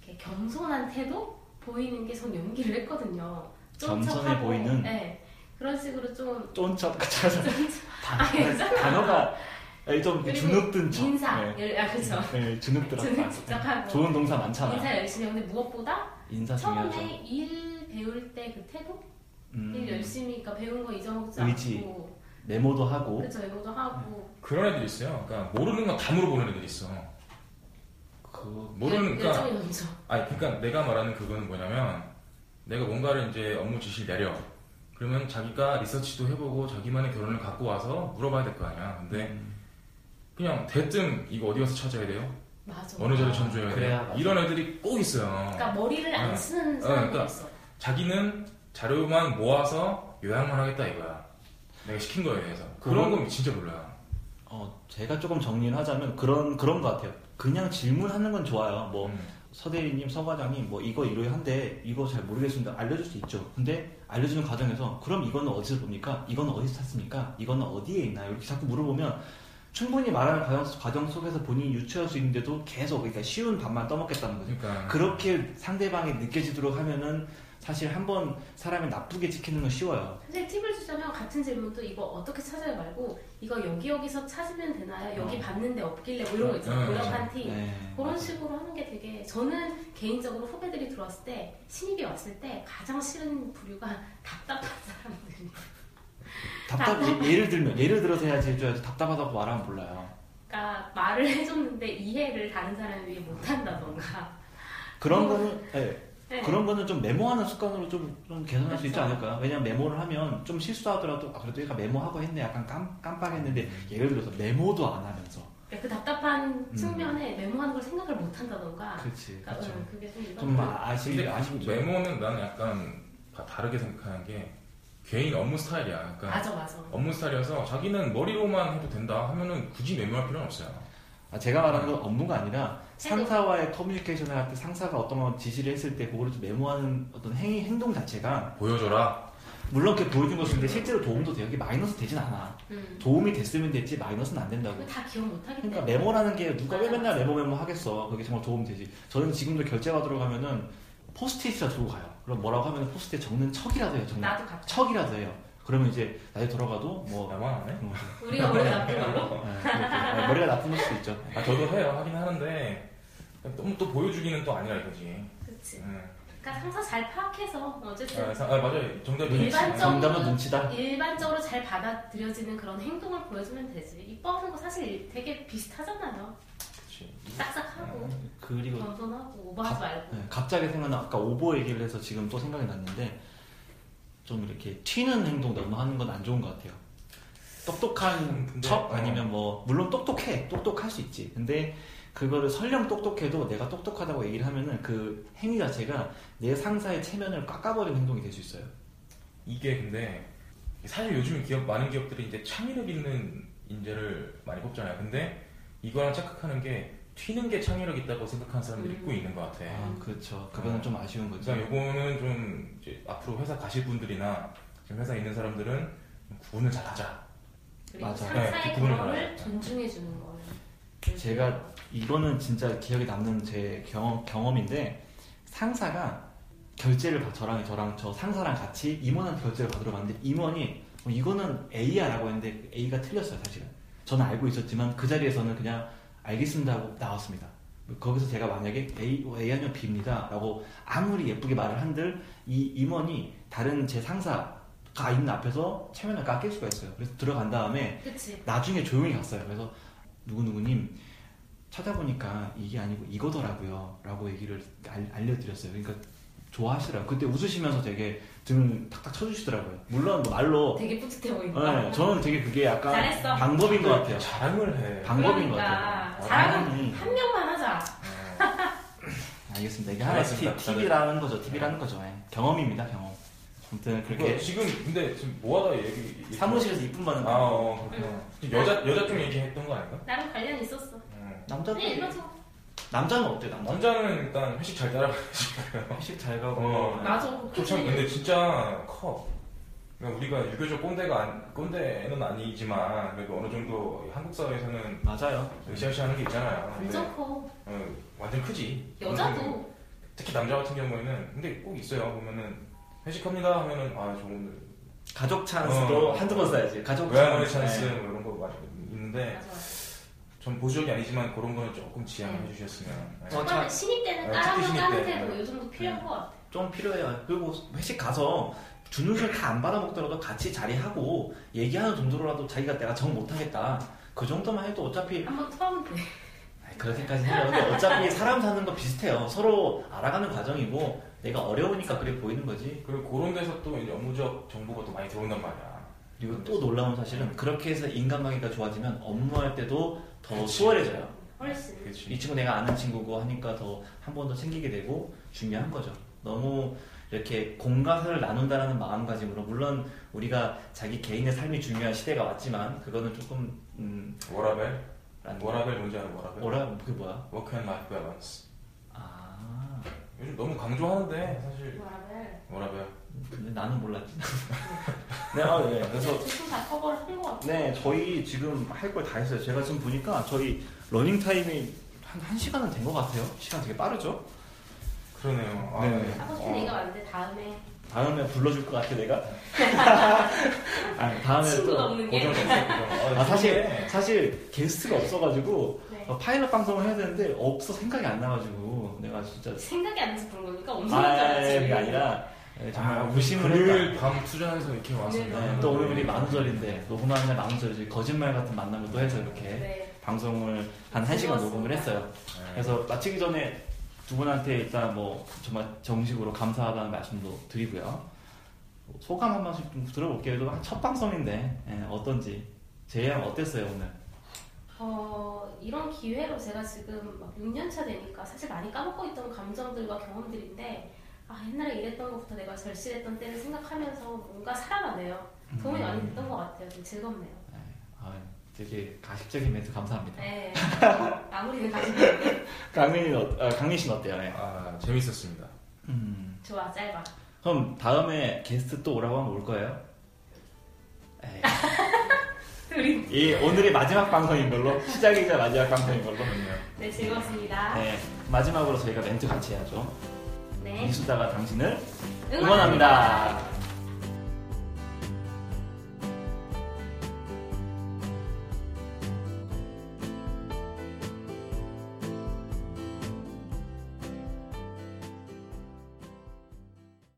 이렇게 겸손한 태도 보이는 게 전 연기를 했거든요. 겸손해 쫀척하고, 보이는? 네. 그런 식으로 좀 쫀첩 같아서 [laughs] 아, 괜찮아. 단어가 좀 그리고 주눅든 척. 인사, 네, 아 그렇죠. 네, 주눅들었다. 주눅적하고 좋은 동사 많잖아. 인사 열심히 하는데 무엇보다 인사 중요하죠. 처음에 일 배울 때 그 태도, 음, 일 열심히 그러니까 배운 거 잊어먹지 의지. 않고 메모도 하고 그렇죠 메모도 하고 그런 애들이 있어요. 그러니까 모르는 건 다 물어보는 애들이 있어. 그 모르는 그러니까 열정이 넘쳐. 아니 그러니까 내가 말하는 그거는 뭐냐면 내가 뭔가를 이제 업무 지시를 내려. 그러면 자기가 리서치도 해보고 자기만의 결론을 갖고 와서 물어봐야 될 거 아니야. 근데 음, 그냥 대뜸 이거 어디 가서 찾아야 돼요? 맞아. 어느 자리 전조해야 그래야 돼요? 맞아. 이런 애들이 꼭 있어요. 그러니까 머리를 안 어. 쓰는 어, 사람도 그러니까 있어. 자기는 자료만 모아서 요약만 하겠다 이거야. 내가 시킨 거에 대해서. 그런 그건- 건 진짜 몰라요. 어, 제가 조금 정리를 하자면 그런 그런 것 같아요. 그냥 질문하는 건 좋아요. 뭐 음. 서대리님, 서과장님 뭐 이거 이러한데 이거 잘 모르겠습니다. 알려줄 수 있죠. 근데 알려주는 과정에서 그럼 이거는 어디서 봅니까? 이거는 어디서 찾습니까? 이거는 어디에 있나요? 이렇게 자꾸 물어보면 충분히 말하는 과정, 과정 속에서 본인이 유추할 수 있는데도 계속 그러니까 쉬운 밥만 떠먹겠다는 거죠. 그러니까 그렇게 상대방이 느껴지도록 하면은 사실 한 번 사람이 나쁘게 지키는 건 쉬워요. 선생님 팁을 주자면 같은 질문도 이거 어떻게 찾아요 말고 이거 여기 여기서 찾으면 되나요? 여기 어. 봤는데 없길래 뭐 이런 거 있잖아요. 음, 고력한 팁. 네. 그런 식으로 하는 게 되게 저는 개인적으로 후배들이 들어왔을 때 신입이 왔을 때 가장 싫은 부류가 [laughs] 답답한 사람들이 답답 예, 예를 들면 예를 들어서 해야지 해줘야지 답답하다고 말하면 몰라요. 그러니까 말을 해줬는데 이해를 다른 사람이 못한다던가 그런 어. 거는 예, 네. 그런 거는 좀 메모하는 습관으로 좀, 좀 개선할 수 있지 그렇죠. 않을까요? 왜냐면 메모를 하면 좀 실수하더라도 아, 그래도 얘가 메모하고 했네 약간 깜, 깜빡했는데 예를 들어서 메모도 안 하면서 그 답답한 음. 측면에 메모하는 걸 생각을 못 한다던가 그렇지 그러니까 그렇죠. 음, 그게 좀 좀 아쉽, 근데 아쉽죠. 메모는 나는 약간 다 다르게 생각하는 게 개인 업무 스타일이야. 그러니까 맞아 맞아 업무 스타일이어서 자기는 머리로만 해도 된다 하면은 굳이 메모할 필요는 없어요. 아, 제가 말하는 건 업무가 아니라. 상사와의 커뮤니케이션을 할 때 상사가 어떤 거 지시를 했을 때 그거를 좀 메모하는 어떤 행위 행동 자체가 보여줘라. 물론 그게 보여준 것인데 실제로 도움도 돼요. 이게 마이너스 되진 않아. 음. 도움이 됐으면 됐지 마이너스는 안 된다고. 그거 다 기억 못하기 그러니까 메모라는 게 누가 왜 맨날. 메모 메모 하겠어. 그게 정말 도움 되지. 저는 지금도 결재 받으러 가면은 포스트잇이라 들고 가요. 그럼 뭐라고 하면 포스트잇 적는 척이라도 해요. 적는 나도 척이라도 해요. 그러면 이제 나중에 돌아가도 뭐 나만 안 해? 거죠. 우리가 머리 나쁜 걸로 네, 그렇게. 아, 머리가 나쁜 걸 수도 있죠. 아, 저도 해요. 하긴 하는데 너무 또 보여주기는 또 아니라 이거지. 그치. 음. 그러니까 상사 잘 파악해서 어쨌든 아, 사- 아, 맞아요. 정답이 일반적- 정답은 눈치다. 일반적으로 잘 받아들여지는 그런 행동을 보여주면 되지. 이뻐하는 거 사실 되게 비슷하잖아요. 그치. 싹싹하고 그리고 겸손하고 오버하지 말고. 네, 갑자기 생각나 아까 오버 얘기를 해서 지금 또 생각이 났는데 좀 이렇게 튀는 행동 너무 하는 건 안 좋은 것 같아요. 똑똑한 근데, 척 어. 아니면 뭐 물론 똑똑해 똑똑할 수 있지. 근데 그거를 설령 똑똑해도 내가 똑똑하다고 얘기를 하면은 그 행위 자체가 내 상사의 체면을 깎아버리는 행동이 될 수 있어요. 이게 근데 사실 요즘 기업 많은 기업들이 이제 창의력 있는 인재를 많이 뽑잖아요. 근데 이거랑 착각하는 게 튀는 게 창의력 있다고 생각하는 사람들이 음. 꽤 있는 것 같아. 아 그렇죠. 그거는 좀 아쉬운 거죠. 그러니까 요거는 좀 이제 앞으로 회사 가실 분들이나 지금 회사에 있는 사람들은 구분을 잘 하자. 맞아. 상사의 네, 알아요. 존중해 주는 거예요. 제가 이거는 진짜 기억에 남는 제 경험, 경험인데 상사가 결제를 받- 저랑 저랑 저 상사랑 같이 임원한테 결제를 받으러 갔는데 임원이 어, 이거는 A야라고 했는데 A가 틀렸어요 사실은 저는 알고 있었지만 그 자리에서는 그냥 알겠습니다 하고 나왔습니다 거기서 제가 만약에 A, 어, A 아니면 B입니다 라고 아무리 예쁘게 말을 한들 이 임원이 다른 제 상사가 있는 앞에서 체면을 깎일 수가 있어요 그래서 들어간 다음에 그치. 나중에 조용히 갔어요. 그래서 누구누구님 찾아보니까 이게 아니고 이거더라고요. 라고 얘기를 알, 알려드렸어요. 그러니까 좋아하시더라고요. 그때 웃으시면서 되게 등을 탁탁 쳐주시더라고요. 물론 뭐 말로 되게 뿌듯해 보인다. 네, 저는 되게 그게 약간 잘했어. 방법인 것 같아요. 자랑을 해. 방법인 것 그러니까 같아요. 자랑은 아니, 한 명만 하자. 어, [laughs] 알겠습니다. 이게 하나의 알겠습니다. 티- 팁이라는 거죠. 팁이라는 거죠. 예. 경험입니다. 경험. 아무튼 그렇게 지금 근데 지금 뭐하다 얘기 사무실에서 이쁨 받는 아, 거. 어, 그렇구나. 여자 여자 쪽 얘기했던 거 아닌가? 나랑 관련 있었어. 어. 남자도 네, 일반적으로. 남자는 어때요? 남자 남자는 일단 회식 잘 따라가지고 [laughs] 회식 잘 가고 어. 맞아. 참 근데 진짜 커. 그러니까 우리가 유교적 꼰대가 안, 꼰대는 아니지만 그래도 어느 정도 한국 사회에서는 맞아요. 으쌰으쌰하는 게 있잖아요. 완전 커. 어, 완전 크지. 여자도. 특히 남자 같은 경우에는 근데 꼭 있어요. 보면은 회식합니다 하면은 아 좋은 가족 찬스도 어. 한두 번 써야지. 가족 외할머니 찬스. 찬스 네. 뭐 이런 거 많이 있는데 맞아. 전 보수적이 아니지만 그런 거는 조금 지양해 주셨으면. 네. 어, 약간 신입 때는 어, 까라면 특히 신입 때. 까는데도 요 정도 필요한 것 같아. 좀 필요해요. 그리고 회식 가서 주는 술다안 받아먹더라도 같이 자리하고 얘기하는 정도로라도 자기가 내가 정 못하겠다. 그 정도만 해도 어차피 한번 틀어면 돼. 그렇게까지 해요. 근데 어차피 사람 사는 거 비슷해요. 서로 알아가는 과정이고 내가 어려우니까 그래 보이는 거지. 그리고 그런 데서 또 이제 업무적 정보가 또 많이 들어온단 말이야. 그리고 또 놀라운 사실은 그렇게 해서 인간관계가 좋아지면 업무할 때도 더 그치. 수월해져요. 훨씬. 이 그렇지. 친구 내가 아는 친구고 하니까 더 한 번 더 챙기게 되고 중요한 거죠. 너무 이렇게 공과사를 나눈다라는 마음가짐으로 물론 우리가 자기 개인의 삶이 중요한 시대가 왔지만 그거는 조금 음, 워라밸? 란- 워라밸 뭔지 알아? 워라밸? 뭐라 그게 뭐야? Work and life balance. 아 요즘 너무 강조하는데 사실 뭐라벨. 워라밸. 근데 나는 몰랐지. [laughs] 네, 아, 네. 그래서 대충 다 커버를 한것 같아. 네 저희 지금 할 걸 다 했어요. 제가 지금 보니까 저희 러닝 타임이 한, 한 시간은 된 것 같아요. 시간 되게 빠르죠? 그러네요. 아, 네. 하고 싶은 어. 얘기가 많은데 다음에 다음에 불러줄 것 같아 내가. [laughs] 아, 다음에 친구가 또 없는 게. 고정 없어, 고정. 아, 사실. 사실 게스트가 없어가지고 네. 어, 파일럿 방송을 해야 되는데 없어 생각이 안 나가지고 내가 진짜 생각이 안 나서 그런 거니까 엄청 아 잘하지. 그게 아니라 네, 정말 아, 무심을 금요일. 밤 투자해서 이렇게 와서 네, 네, 또 오늘 우리 만우절인데 녹음하는 날 만우절이지 거짓말 같은 만남을 또 해서 이렇게 네. 방송을 한 1시간 즐거웠습니다. 녹음을 했어요. 네. 그래서 마치기 전에 두 분한테 일단 뭐 정말 정식으로 감사하다는 말씀도 드리고요. 소감 한 번씩 좀 들어볼게요. 그래도 첫 방송인데 예, 어떤지 제이랑 어땠어요 오늘? 어, 이런 기회로 제가 지금 막 6년차 되니까 사실 많이 까먹고 있던 감정들과 경험들인데 아 옛날에 이랬던 것부터 내가 절실했던 때를 생각하면서 뭔가 살아나네요. 도움이 많이 됐던 것 같아요. 좀 즐겁네요. 네, 아, 되게 가식적인 멘트 감사합니다. 네. [laughs] 마무리는 가시는데 강민이 어, 아, 강민 씨는 어때요? 네. 아, 재밌었습니다. 음, 좋아 짧아. 그럼 다음에 게스트 또 오라고 하면 올 거예요? 에이, [laughs] 우리 이 오늘이 마지막 방송인 걸로 시작이자 마지막 방송인 걸로. 네 즐거웠습니다. 네, 마지막으로 저희가 멘트 같이 해야죠. 네. 이수다가 당신을 응원합니다. 응원합니다.